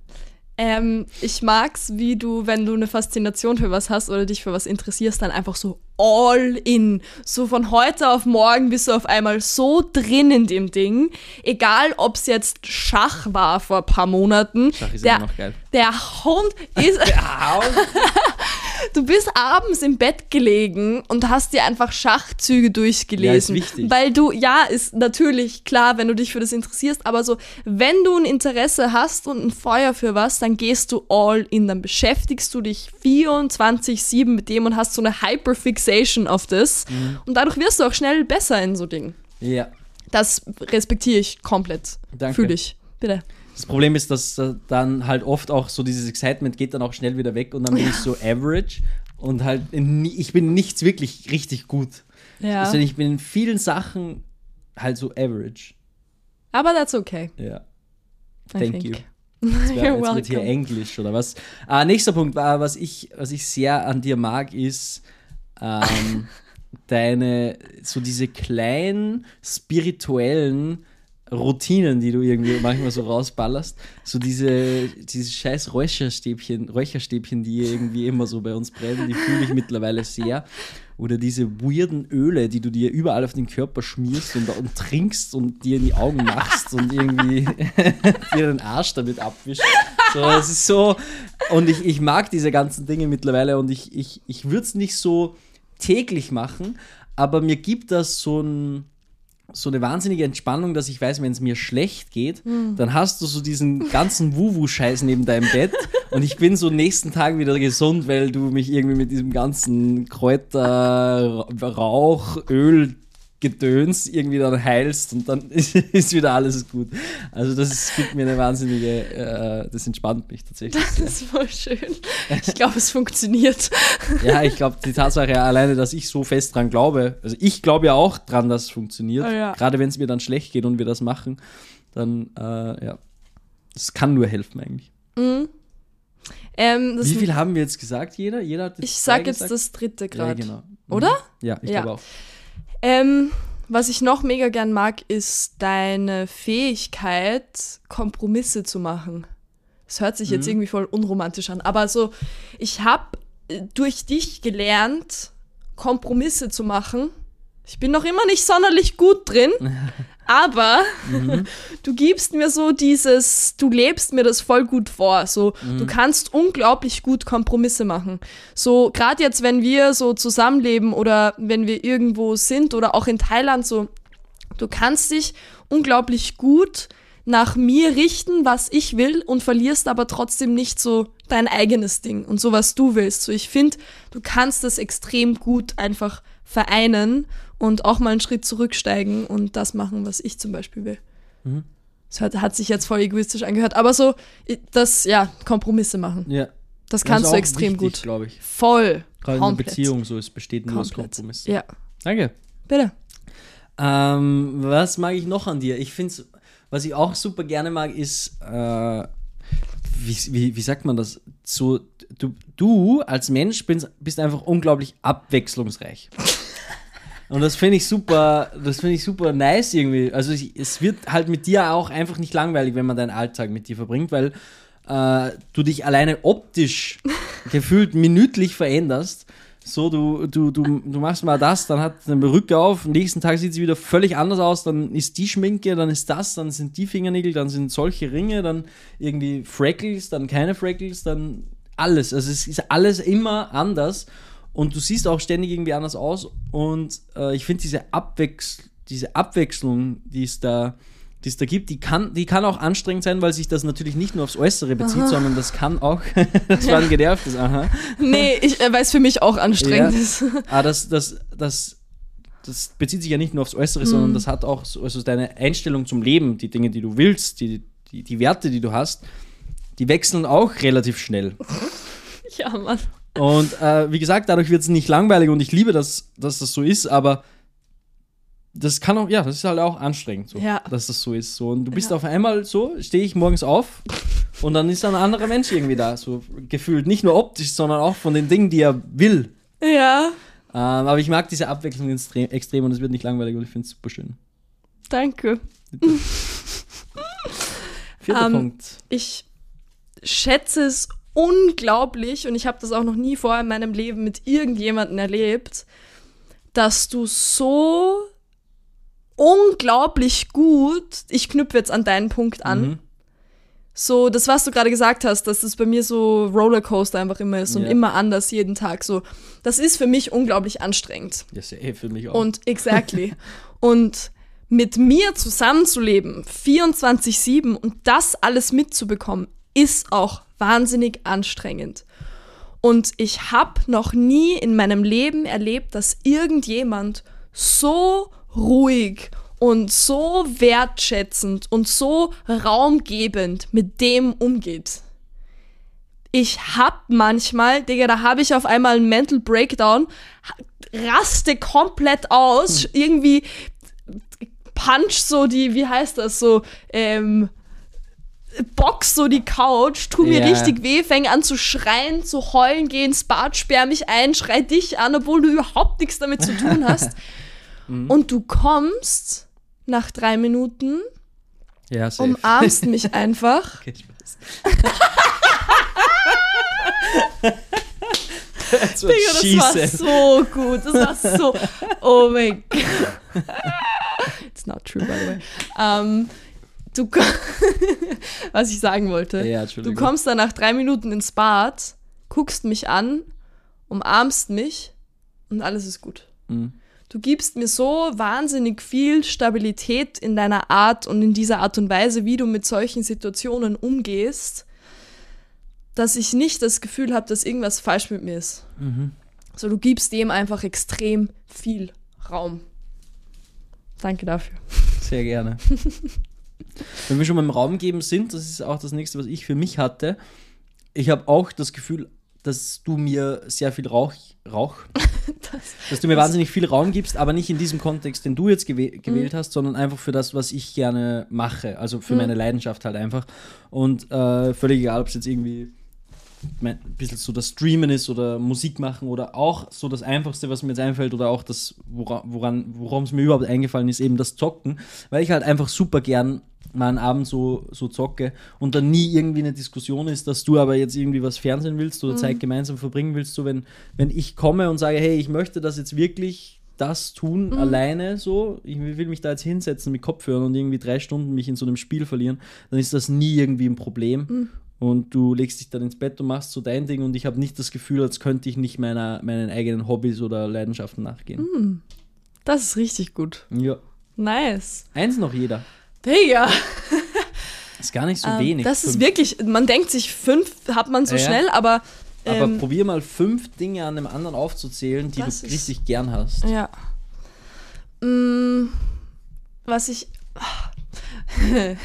Ähm, ich mag's, wie du, wenn du eine Faszination für was hast oder dich für was interessierst, dann einfach so all in. So von heute auf morgen bist du auf einmal so drin in dem Ding. Egal, ob's jetzt Schach war vor ein paar Monaten. Schach ist der, immer noch geil. Der Hund ist. Du bist abends im Bett gelegen und hast dir einfach Schachzüge durchgelesen. Ja, ist wichtig. Weil du, ja, ist natürlich klar, wenn du dich für das interessierst, aber so, wenn du ein Interesse hast und ein Feuer für was, dann gehst du all in, dann beschäftigst du dich 24-7 mit dem und hast so eine Hyperfixation auf das. Mhm. Und dadurch wirst du auch schnell besser in so Dingen. Ja. Das respektiere ich komplett. Danke. Fühle ich. Bitte. Das Problem ist, dass äh, dann halt oft auch so dieses Excitement geht dann auch schnell wieder weg und dann bin ich so average und halt in, ich bin nichts wirklich richtig gut. Ja. Also ich bin in vielen Sachen halt so average. aber that's okay. Ja. Thank you. Jetzt, wär, jetzt wird hier. Englisch oder was. Ah, nächster Punkt war, was ich, was ich sehr an dir mag, ist ähm, deine, so diese kleinen spirituellen Routinen, die du irgendwie manchmal so rausballerst. So diese, diese scheiß Räucherstäbchen, Räucherstäbchen, die irgendwie immer so bei uns brennen, die fühle ich mittlerweile sehr. Oder diese weirden Öle, die du dir überall auf den Körper schmierst und, und trinkst und dir in die Augen machst und irgendwie dir den Arsch damit abwischst. So, es ist so. Und ich, ich mag diese ganzen Dinge mittlerweile und ich, ich, ich würde es nicht so täglich machen, aber mir gibt das so ein so eine wahnsinnige Entspannung, dass ich weiß, wenn es mir schlecht geht, dann hast du so diesen ganzen Wuwu-Scheiß neben deinem Bett und ich bin so nächsten Tag wieder gesund, weil du mich irgendwie mit diesem ganzen Kräuter, Rauch, Öl, Gedöns irgendwie dann heilst und dann ist, wieder alles gut. Also das ist, gibt mir eine wahnsinnige, äh, das entspannt mich tatsächlich. Das sehr. ist voll schön. Ich glaube, es funktioniert. Ja, ich glaube, die Tatsache alleine, dass ich so fest dran glaube, also ich glaube ja auch dran, dass es funktioniert, Ah, ja. gerade wenn es mir dann schlecht geht und wir das machen, dann, äh, ja, das kann nur helfen eigentlich. Ähm, das Wie viel haben wir jetzt gesagt, jeder? Jeder ich zwei sag jetzt gesagt? das dritte Ja, gerade. genau. Oder? Ja, ich Ja. glaube auch. Ähm, was ich noch mega gern mag, ist deine Fähigkeit, Kompromisse zu machen. Das hört sich Mhm. jetzt irgendwie voll unromantisch an, aber so, ich habe durch dich gelernt, Kompromisse zu machen. Ich bin noch immer nicht sonderlich gut drin, aber Mhm. du gibst mir so dieses, du lebst mir das voll gut vor. So, Mhm. du kannst unglaublich gut Kompromisse machen. So, gerade jetzt, wenn wir so zusammenleben oder wenn wir irgendwo sind oder auch in Thailand, so, du kannst dich unglaublich gut nach mir richten, was ich will und verlierst aber trotzdem nicht so dein eigenes Ding und so, was du willst. So, ich finde, du kannst das extrem gut einfach vereinen und auch mal einen Schritt zurücksteigen und das machen, was ich zum Beispiel will. Mhm. Das hat, hat sich jetzt voll egoistisch angehört, aber so, das, ja, Kompromisse machen. Ja. Das kannst ist du extrem wichtig, gut. glaube ich. Voll. Gerade in Komplett. Beziehung so, es besteht nur aus Komplett. Kompromissen. Ja, Danke. bitte. Ähm, was mag ich noch an dir? Ich finde, was ich auch super gerne mag, ist, äh, wie, wie, wie sagt man das? So, du, du als Mensch bist, bist einfach unglaublich abwechslungsreich. Und das finde ich super, das finde ich super nice irgendwie. Also ich, es wird halt mit dir auch einfach nicht langweilig, wenn man deinen Alltag mit dir verbringt, weil äh, du dich alleine optisch gefühlt minütlich veränderst. So, du, du, du, du machst mal das, dann hat eine Perücke auf, am nächsten Tag sieht sie wieder völlig anders aus, dann ist die Schminke, dann ist das, dann sind die Fingernägel, dann sind solche Ringe, dann irgendwie Freckles, dann keine Freckles, dann alles. Also es ist alles immer anders und du siehst auch ständig irgendwie anders aus und äh, ich finde diese, Abwechs diese Abwechslung, die es da die es da gibt, die kann, die kann auch anstrengend sein, weil sich das natürlich nicht nur aufs Äußere bezieht, sondern das kann auch, das war ein genervtes, aha. Nee, ich, äh, weil es für mich auch anstrengend Ja. ist. Ah, das, das, das, das bezieht sich ja nicht nur aufs Äußere, sondern das hat auch so, also deine Einstellung zum Leben, die Dinge, die du willst, die, die, die Werte, die du hast, die wechseln auch relativ schnell. Ja, Mann. Und äh, wie gesagt, dadurch wird es nicht langweilig und ich liebe das, dass das so ist, aber das kann auch, ja, das ist halt auch anstrengend, so, Ja. dass das so ist. So. Und du bist Ja. auf einmal so, stehe ich morgens auf und dann ist ein anderer Mensch irgendwie da, so gefühlt. Nicht nur optisch, sondern auch von den Dingen, die er will. Ja. Ähm, aber ich mag diese Abwechslung extrem, extrem und es wird nicht langweilig und ich finde es super schön. Danke. Vierter Ähm, Punkt. Ich schätze es unglaublich und ich habe das auch noch nie vorher in meinem Leben mit irgendjemandem erlebt, dass du so unglaublich gut, ich knüpfe jetzt an deinen Punkt an, Mhm. so das, was du gerade gesagt hast, dass es bei mir so Rollercoaster einfach immer ist und Ja. immer anders jeden Tag so, das ist für mich unglaublich anstrengend. Ja, sehr für mich auch. Und exactly. und mit mir zusammenzuleben, 24-7 und das alles mitzubekommen, ist auch wahnsinnig anstrengend. Und ich habe noch nie in meinem Leben erlebt, dass irgendjemand so ruhig und so wertschätzend und so raumgebend mit dem umgeht. Ich hab manchmal, Digga, da habe ich auf einmal einen Mental Breakdown, raste komplett aus, irgendwie punch so die, wie heißt das so, ähm, box so die Couch, tu mir Ja. richtig weh, fäng an zu schreien, zu heulen, geh ins Bad, sperr mich ein, schrei dich an, obwohl du überhaupt nichts damit zu tun hast. Und du kommst nach drei Minuten, ja, umarmst mich einfach. Okay, ich weiß. That's what Digga, she das war said. so gut. Das war so. Oh mein Gott. It's not true, by the way. Ähm, du, was ich sagen wollte. Ja, du kommst dann nach drei Minuten ins Bad, guckst mich an, umarmst mich und alles ist gut. Mhm. Du gibst mir so wahnsinnig viel Stabilität in deiner Art und in dieser Art und Weise, wie du mit solchen Situationen umgehst, dass ich nicht das Gefühl habe, dass irgendwas falsch mit mir ist. Mhm. So, du gibst dem einfach extrem viel Raum. Danke dafür. Sehr gerne. Wenn wir schon beim Raum geben sind, das ist auch das nächste, was ich für mich hatte. Ich habe auch das Gefühl, dass du mir sehr viel Rauch, Rauch, dass du mir wahnsinnig viel Raum gibst, aber nicht in diesem Kontext, den du jetzt gewe gewählt hast, sondern einfach für das, was ich gerne mache, also für meine Leidenschaft halt einfach. Und äh, völlig egal, ob es jetzt irgendwie ein bisschen so das Streamen ist oder Musik machen oder auch so das Einfachste, was mir jetzt einfällt oder auch das, wora- woran, worum es mir überhaupt eingefallen ist, eben das Zocken, weil ich halt einfach super gern mal einen Abend so, so zocke und dann nie irgendwie eine Diskussion ist, dass du aber jetzt irgendwie was fernsehen willst oder Zeit gemeinsam verbringen willst, so wenn, wenn ich komme und sage, hey, ich möchte das jetzt wirklich das tun, alleine so, ich will mich da jetzt hinsetzen mit Kopfhörern und irgendwie drei Stunden mich in so einem Spiel verlieren, dann ist das nie irgendwie ein Problem. Und du legst dich dann ins Bett und machst so dein Ding und ich habe nicht das Gefühl, als könnte ich nicht meiner, meinen eigenen Hobbys oder Leidenschaften nachgehen. Das ist richtig gut. Ja. Nice. Eins noch jeder. Digga. Ist gar nicht so Ähm, wenig. das ist Fünf. wirklich, man denkt sich, fünf hat man so Ja. schnell, aber. Aber ähm, probier mal fünf Dinge an dem anderen aufzuzählen, die du ist- richtig gern hast. Ja. Mm, was ich.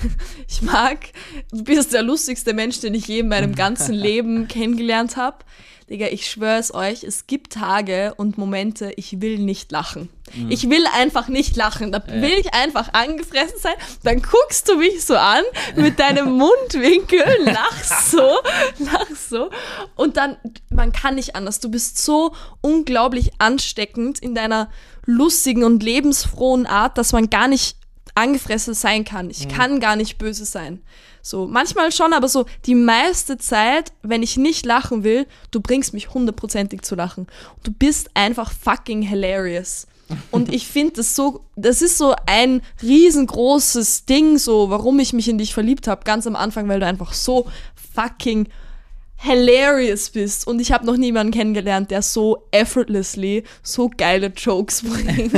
Ich mag, du bist der lustigste Mensch, den ich je in meinem ganzen Leben kennengelernt habe. Digga, ich schwör's euch, es gibt Tage und Momente, ich will nicht lachen. Ich will einfach nicht lachen. Da will ich einfach angefressen sein. Dann guckst du mich so an mit deinem Mundwinkel, lachst so, lachst so. Und dann, man kann nicht anders. Du bist so unglaublich ansteckend in deiner lustigen und lebensfrohen Art, dass man gar nicht angefressen sein kann. Ich kann gar nicht böse sein. So, manchmal schon, aber so die meiste Zeit, wenn ich nicht lachen will, du bringst mich hundertprozentig zu lachen. Du bist einfach fucking hilarious. Und ich finde das so, das ist so ein riesengroßes Ding, so, warum ich mich in dich verliebt habe, ganz am Anfang, weil du einfach so fucking hilarious bist. Und ich habe noch niemanden kennengelernt, der so effortlessly so geile Jokes bringt.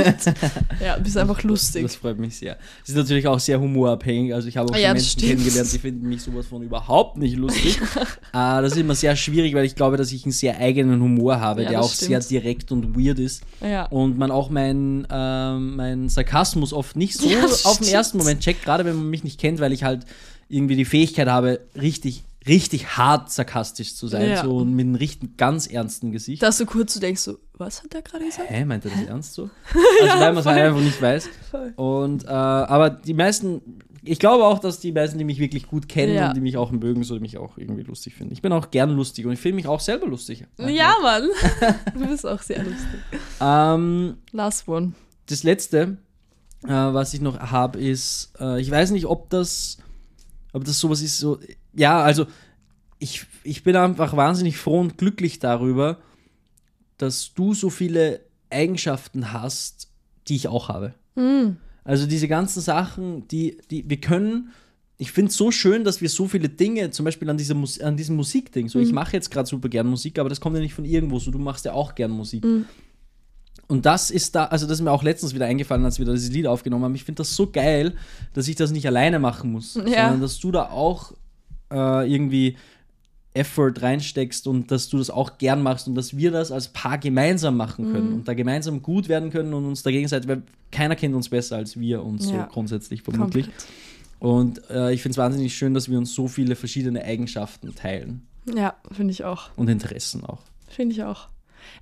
ja, du bist einfach lustig. Das freut mich sehr. Es ist natürlich auch sehr humorabhängig. Also ich habe auch schon Ja, das Menschen stimmt. kennengelernt, die finden mich sowas von überhaupt nicht lustig. äh, das ist immer sehr schwierig, weil ich glaube, dass ich einen sehr eigenen Humor habe, Ja, der auch sehr stimmt. direkt und weird ist. Ja. Und man auch meinen ähm, mein Sarkasmus oft nicht so Ja, auf den stimmt. ersten Moment checkt, gerade wenn man mich nicht kennt, weil ich halt irgendwie die Fähigkeit habe, richtig, richtig hart sarkastisch zu sein. Ja. So und mit einem richtig ganz ernsten Gesicht. Dass du kurz so denkst, so, was hat der gerade gesagt? Hä, meint er das ernst so? Also weil man es einfach nicht weiß. Und äh, aber die meisten ich glaube auch, dass die meisten, die mich wirklich gut kennen Ja. und die mich auch mögen, so die mich auch irgendwie lustig finden. Ich bin auch gern lustig und ich finde mich auch selber lustig. Ja, Mann. Du bist auch sehr lustig. Ähm, Last one. das letzte, äh, was ich noch habe, ist, äh, ich weiß nicht, ob das, ob das sowas ist, so, ja, also ich, ich bin einfach wahnsinnig froh und glücklich darüber, dass du so viele Eigenschaften hast, die ich auch habe. Also diese ganzen Sachen, die, die wir können. Ich finde es so schön, dass wir so viele Dinge, zum Beispiel an, dieser Mus an diesem Musikding, so ich mache jetzt gerade super gern Musik, aber das kommt ja nicht von irgendwo, so du machst ja auch gern Musik. Und das ist da, also das ist mir auch letztens wieder eingefallen, als wir da dieses Lied aufgenommen haben. Ich finde das so geil, dass ich das nicht alleine machen muss, sondern dass du da auch äh, irgendwie Effort reinsteckst und dass du das auch gern machst und dass wir das als Paar gemeinsam machen können Mhm. und da gemeinsam gut werden können und uns da gegenseitig, weil keiner kennt uns besser als wir uns Ja. so grundsätzlich vermutlich. Komplett. Und äh, ich finde es wahnsinnig schön, dass wir uns so viele verschiedene Eigenschaften teilen Ja, finde ich auch. und Interessen auch. Finde ich auch.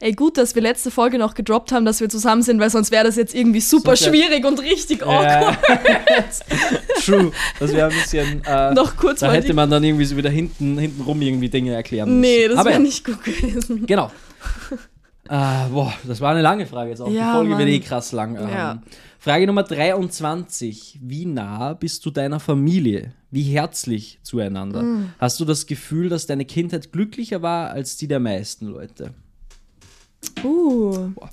Ey, gut, dass wir letzte Folge noch gedroppt haben, dass wir zusammen sind, weil sonst wäre das jetzt irgendwie super wär- schwierig und richtig awkward. True. Das wäre ein bisschen. Äh, Noch kurz Da hätte man dann irgendwie so wieder hinten, hinten rum irgendwie Dinge erklären müssen. Nee, das wäre ja, nicht gut gewesen. Genau. äh, boah, das war eine lange Frage jetzt auch. Ja, Die Folge wird Mann. eh krass lang. Ähm, Ja. Frage Nummer 23. Wie nah bist du deiner Familie? Wie herzlich zueinander? Mm. Hast du das Gefühl, dass deine Kindheit glücklicher war als die der meisten Leute? Uh. Boah.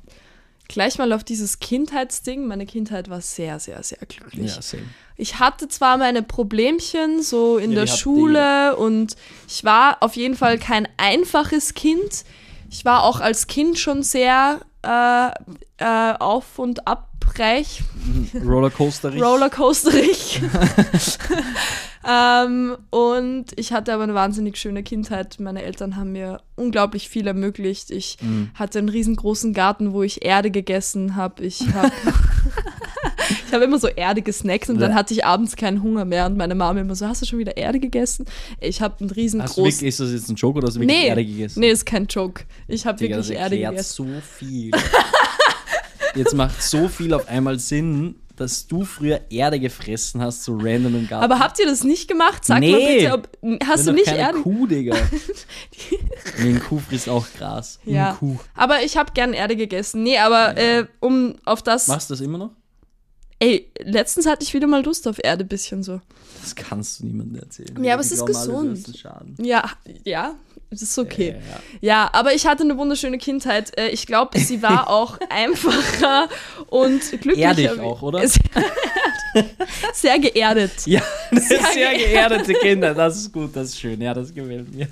Gleich mal auf dieses Kindheitsding. Meine Kindheit war sehr, sehr, sehr glücklich. Ja, same. Ich hatte zwar meine Problemchen so in Ja, der die Schule und ich war auf jeden Fall kein einfaches Kind. Ich war auch als Kind schon sehr äh, äh, auf und abreich, Rollercoaster. rollercoasterig. ähm, und ich hatte aber eine wahnsinnig schöne Kindheit. Meine Eltern haben mir unglaublich viel ermöglicht. Ich Mhm. hatte einen riesengroßen Garten, wo ich Erde gegessen habe. Ich habe ich habe immer so Erde gesnackt und dann hatte ich abends keinen Hunger mehr und meine Mama immer so, hast du schon wieder Erde gegessen? Ich habe einen Hast riesengroßen... wirklich, ist das jetzt ein Joke oder hast du wirklich Nee, Erde gegessen? nee, ist kein Joke. Ich habe Digga, das wirklich Erde gegessen. so viel. Jetzt macht so viel auf einmal Sinn, dass du früher Erde gefressen hast, so random im Garten. Aber habt ihr das nicht gemacht? Sag mal Nee. bitte, ob, hast du nicht keine Erde? Kuh, Digga. nee, ein Kuh frisst auch Gras. Ja. Ein Kuh. Aber ich habe gern Erde gegessen. Nee, aber äh, um auf das. Machst du das immer noch? Ey, letztens hatte ich wieder mal Lust auf Erde, bisschen so. Das kannst du niemandem erzählen. Ja, aber es ist gesund. Ja, ja, das ist okay. Ja, ja. Ja, aber ich hatte eine wunderschöne Kindheit. Äh, Ich glaube, sie war auch einfacher und glücklicher. Erdig auch, oder? Sehr, sehr geerdet. Ja, sehr, Sehr geerdete Kinder. Das ist gut, das ist schön. Ja, das gefällt mir.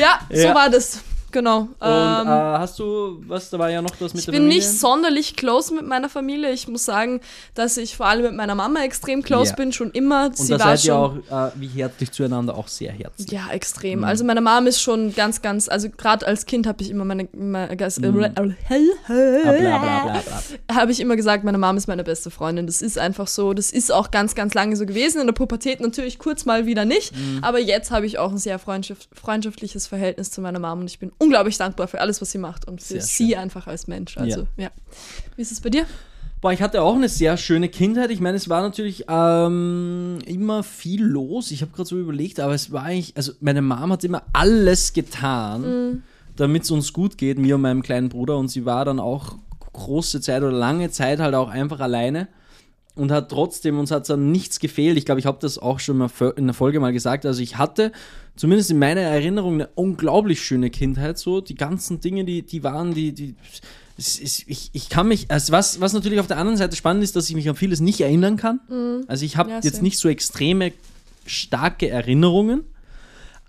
Ja, so Ja. war das. Genau. Und Ähm, äh, hast du, was, da war ja noch das mit ich der bin Familie? nicht sonderlich close mit meiner Familie. Ich muss sagen, dass ich vor allem mit meiner Mama extrem close Ja. bin, schon immer. Und Sie da war seid ihr auch, äh, wie herzlich zueinander, auch sehr herzlich. Ja, extrem. Mhm. Also meine Mom ist schon ganz, ganz, also gerade als Kind habe ich immer meine, meine Mhm. Ah, bla, bla, bla, bla, bla. habe ich immer gesagt, meine Mom ist meine beste Freundin. Das ist einfach so. Das ist auch ganz, ganz lange so gewesen. In der Pubertät natürlich kurz mal wieder nicht. Mhm. Aber jetzt habe ich auch ein sehr freundschaft, freundschaftliches Verhältnis zu meiner Mom und ich bin unglaublich dankbar für alles, was sie macht und für Sehr sie einfach als Mensch. Also, ja. Wie ist es bei dir? Boah, ich hatte auch eine sehr schöne Kindheit. Ich meine, es war natürlich ähm, immer viel los. Ich habe gerade so überlegt, aber es war eigentlich, also meine Mom hat immer alles getan, damit es uns gut geht, mir und meinem kleinen Bruder. Und sie war dann auch große Zeit oder lange Zeit halt auch einfach alleine und hat trotzdem, uns hat dann nichts gefehlt. Ich glaube, ich habe das auch schon mal in der Folge mal gesagt. Also ich hatte zumindest in meiner Erinnerung eine unglaublich schöne Kindheit. So die ganzen Dinge, die, die waren, die, die ist, ich, ich kann mich, also was, was natürlich auf der anderen Seite spannend ist, dass ich mich an vieles nicht erinnern kann. Also ich habe Ja, jetzt nicht so extreme, starke Erinnerungen.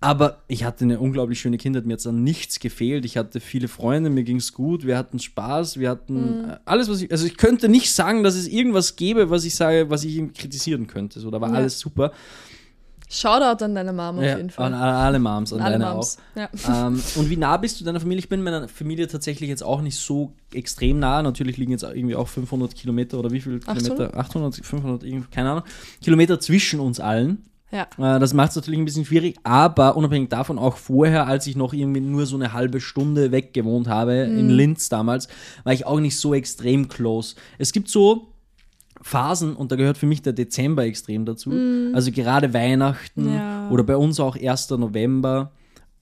Aber ich hatte eine unglaublich schöne Kindheit, mir hat an nichts gefehlt. Ich hatte viele Freunde, mir ging es gut, wir hatten Spaß, wir hatten Mhm. äh, alles, was ich. Also ich könnte nicht sagen, dass es irgendwas gäbe, was ich sage, was ich ihm kritisieren könnte. So, da war Ja. alles super. Shoutout an deine Mom auf Ja, jeden Fall. An alle Moms, an Alle deine Moms. Ja. auch. ähm, und wie nah bist du deiner Familie? Ich bin meiner Familie tatsächlich jetzt auch nicht so extrem nah. Natürlich liegen jetzt irgendwie auch 500 Kilometer oder wie viel 800? Kilometer? 800, 500, irgendwie, keine Ahnung. Kilometer zwischen uns allen. Ja. Äh, Das macht es natürlich ein bisschen schwierig, aber unabhängig davon auch vorher, als ich noch irgendwie nur so eine halbe Stunde weg gewohnt habe, in Linz damals, war ich auch nicht so extrem close. Es gibt so Phasen und da gehört für mich der Dezember extrem dazu. Also gerade Weihnachten Ja. oder bei uns auch 1. November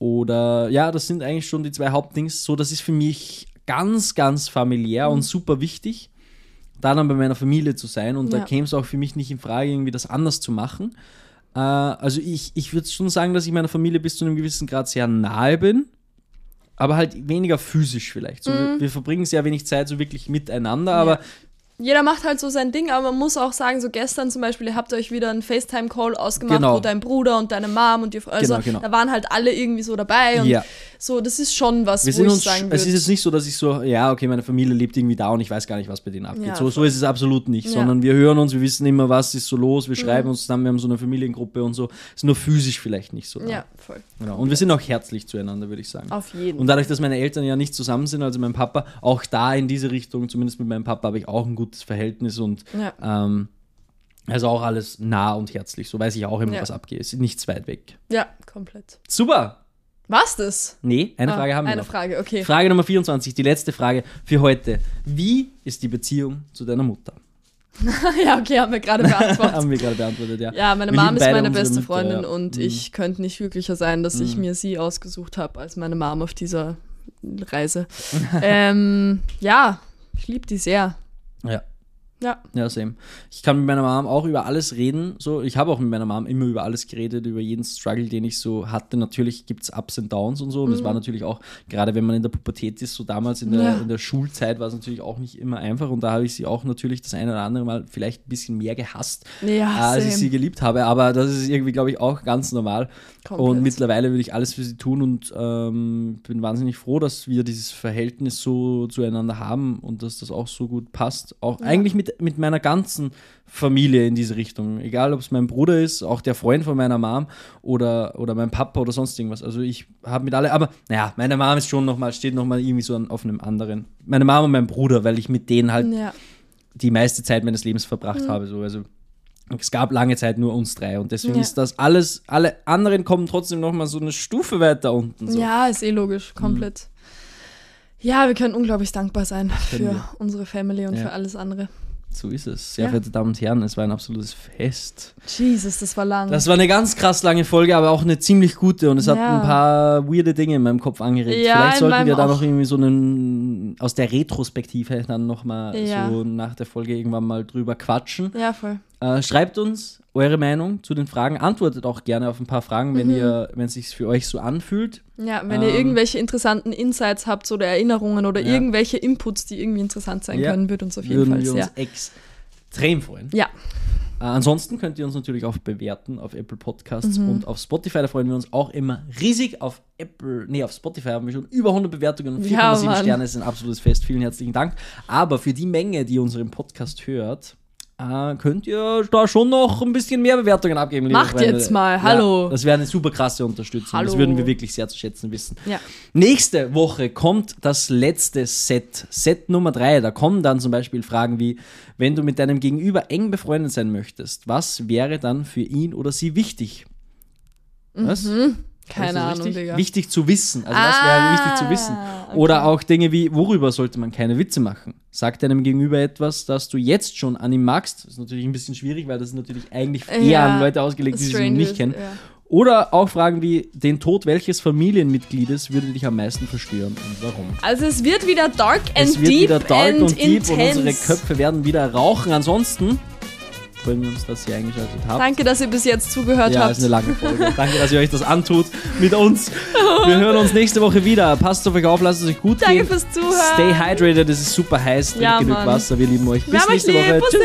oder ja, das sind eigentlich schon die zwei Hauptdings. So, das ist für mich ganz, ganz familiär und super wichtig, da dann bei meiner Familie zu sein und da Ja. käme es auch für mich nicht in Frage, irgendwie das anders zu machen. Äh, also ich, ich würde schon sagen, dass ich meiner Familie bis zu einem gewissen Grad sehr nahe bin, aber halt weniger physisch vielleicht. So, wir, wir verbringen sehr wenig Zeit so wirklich miteinander, aber Jeder macht halt so sein Ding, aber man muss auch sagen, so gestern zum Beispiel, ihr habt euch wieder einen FaceTime-Call ausgemacht, Genau. wo dein Bruder und deine Mom und die also Genau, genau. da waren halt alle irgendwie so dabei und Ja. so, das ist schon was, wir wo sind ich uns, sagen es ist würde. jetzt nicht so, dass ich so, ja, okay, meine Familie lebt irgendwie da und ich weiß gar nicht, was bei denen abgeht. Ja, so, so ist es absolut nicht, Ja. Mhm. sondern wir hören uns, wir wissen immer, was ist so los, wir schreiben uns zusammen, wir haben so eine Familiengruppe und so. Ist nur physisch vielleicht nicht so. da. Ja, voll. Genau. Und wir sind auch herzlich zueinander, würde ich sagen. Auf jeden Und dadurch, dass meine Eltern ja nicht zusammen sind, also mein Papa, auch da in diese Richtung, zumindest mit meinem Papa, habe ich auch ein gutes Verhältnis und Ja. ähm, also auch alles nah und herzlich. So weiß ich auch immer, Ja. was abgeht. Ist nichts weit weg. Ja, komplett. Super! Was das? Nee, eine Ah, Frage haben wir Eine noch. Frage, okay. Frage Nummer 24, die letzte Frage für heute. Wie ist die Beziehung zu deiner Mutter? ja, okay, haben wir gerade beantwortet. Haben wir gerade beantwortet, ja. Ja, meine Wir Mom ist meine beste Freundin ja. und Mhm. ich könnte nicht glücklicher sein, dass ich mir sie ausgesucht habe als meine Mom auf dieser Reise. ähm, ja, ich liebe die sehr. Ja. Ja, Ja, same. Ich kann mit meiner Mom auch über alles reden. So, ich habe auch mit meiner Mom immer über alles geredet, über jeden Struggle, den ich so hatte. Natürlich gibt es Ups und Downs und so. Und es war natürlich auch, gerade wenn man in der Pubertät ist, so damals in der, Mhm. Ja. in der Schulzeit war es natürlich auch nicht immer einfach. Und da habe ich sie auch natürlich das eine oder andere Mal vielleicht ein bisschen mehr gehasst, ja, äh, als ich same. sie geliebt habe. Aber das ist irgendwie, glaube ich, auch ganz normal. Komplett. Und mittlerweile würde ich alles für sie tun und ähm, bin wahnsinnig froh, dass wir dieses Verhältnis so zueinander haben und dass das auch so gut passt. Auch eigentlich mit, mit meiner ganzen Familie in diese Richtung. Egal, ob es mein Bruder ist, auch der Freund von meiner Mom oder, oder mein Papa oder sonst irgendwas. Also ich habe mit alle, aber naja, meine Mom ist schon nochmal, steht nochmal irgendwie so an, auf einem anderen. Meine Mom und mein Bruder, weil ich mit denen halt ja. die meiste Zeit meines Lebens verbracht habe. So. Also es gab lange Zeit nur uns drei und deswegen Ja. ist das alles, alle anderen kommen trotzdem noch mal so eine Stufe weiter unten. So. ja, ist eh logisch, komplett. Ja, wir können unglaublich dankbar sein für unsere Family und Ja. für alles andere. So ist es. Sehr Ja. verehrte Damen und Herren, es war ein absolutes Fest. Jesus, das war lang. Das war eine ganz krass lange Folge, aber auch eine ziemlich gute und es hat Ja. ein paar weirde Dinge in meinem Kopf angeregt. Ja, Vielleicht sollten wir da noch irgendwie so einen, aus der Retrospektive dann nochmal Ja. so nach der Folge irgendwann mal drüber quatschen. ja, voll. Äh, schreibt uns eure Meinung zu den Fragen, antwortet auch gerne auf ein paar Fragen, Mhm. wenn ihr, wenn es sich für euch so anfühlt. Ja, wenn ihr Ähm, irgendwelche interessanten Insights habt oder Erinnerungen oder Ja. irgendwelche Inputs, die irgendwie interessant sein Ja. können, würde uns auf jeden Würden Fall wir sehr. uns extrem freuen. Ja, Äh, ansonsten könnt ihr uns natürlich auch bewerten auf Apple Podcasts Mhm. und auf Spotify. Da freuen wir uns auch immer riesig. Auf Apple, nee, auf Spotify haben wir schon über 100 Bewertungen und 4,7 Ja. Sterne ist ein absolutes Fest. Vielen herzlichen Dank. Aber für die Menge, die unseren Podcast hört, äh, könnt ihr da schon noch ein bisschen mehr Bewertungen abgeben. liebe Macht Freunde. jetzt mal, hallo. Ja, das wäre eine super krasse Unterstützung. Das Hallo. würden wir wirklich sehr zu schätzen wissen. ja. Nächste Woche kommt das letzte Set, Set Nummer drei. Da kommen dann zum Beispiel Fragen wie, wenn du mit deinem Gegenüber eng befreundet sein möchtest, was wäre dann für ihn oder sie wichtig? Was? Mhm. Keine Ahnung, wichtig? Digga. Wichtig zu wissen. Also was wäre Ah, wichtig zu wissen? okay. Oder auch Dinge wie, worüber sollte man keine Witze machen? Sag deinem Gegenüber etwas, das du jetzt schon an ihm magst. Das ist natürlich ein bisschen schwierig, weil das ist natürlich eigentlich eher Ja, an Leute ausgelegt, die sie nicht kennen. ja. Oder auch Fragen wie, den Tod welches Familienmitgliedes würde dich am meisten verstören und warum? Also es wird wieder dark and es wird deep wieder dark and und deep intense. und unsere Köpfe werden wieder rauchen. Ansonsten uns, dass ihr eingeschaltet habt. Danke, dass ihr bis jetzt zugehört Ja, habt. ist eine lange Folge. Danke, dass ihr euch das antut mit uns. Wir hören uns nächste Woche wieder. Passt auf euch auf, lasst es euch gut Danke gehen. fürs Zuhören. Stay hydrated, es ist super heiß. Trinkt Ja, genug. Wasser. Wir lieben euch. Bis nächste lieb. Woche. Bussi.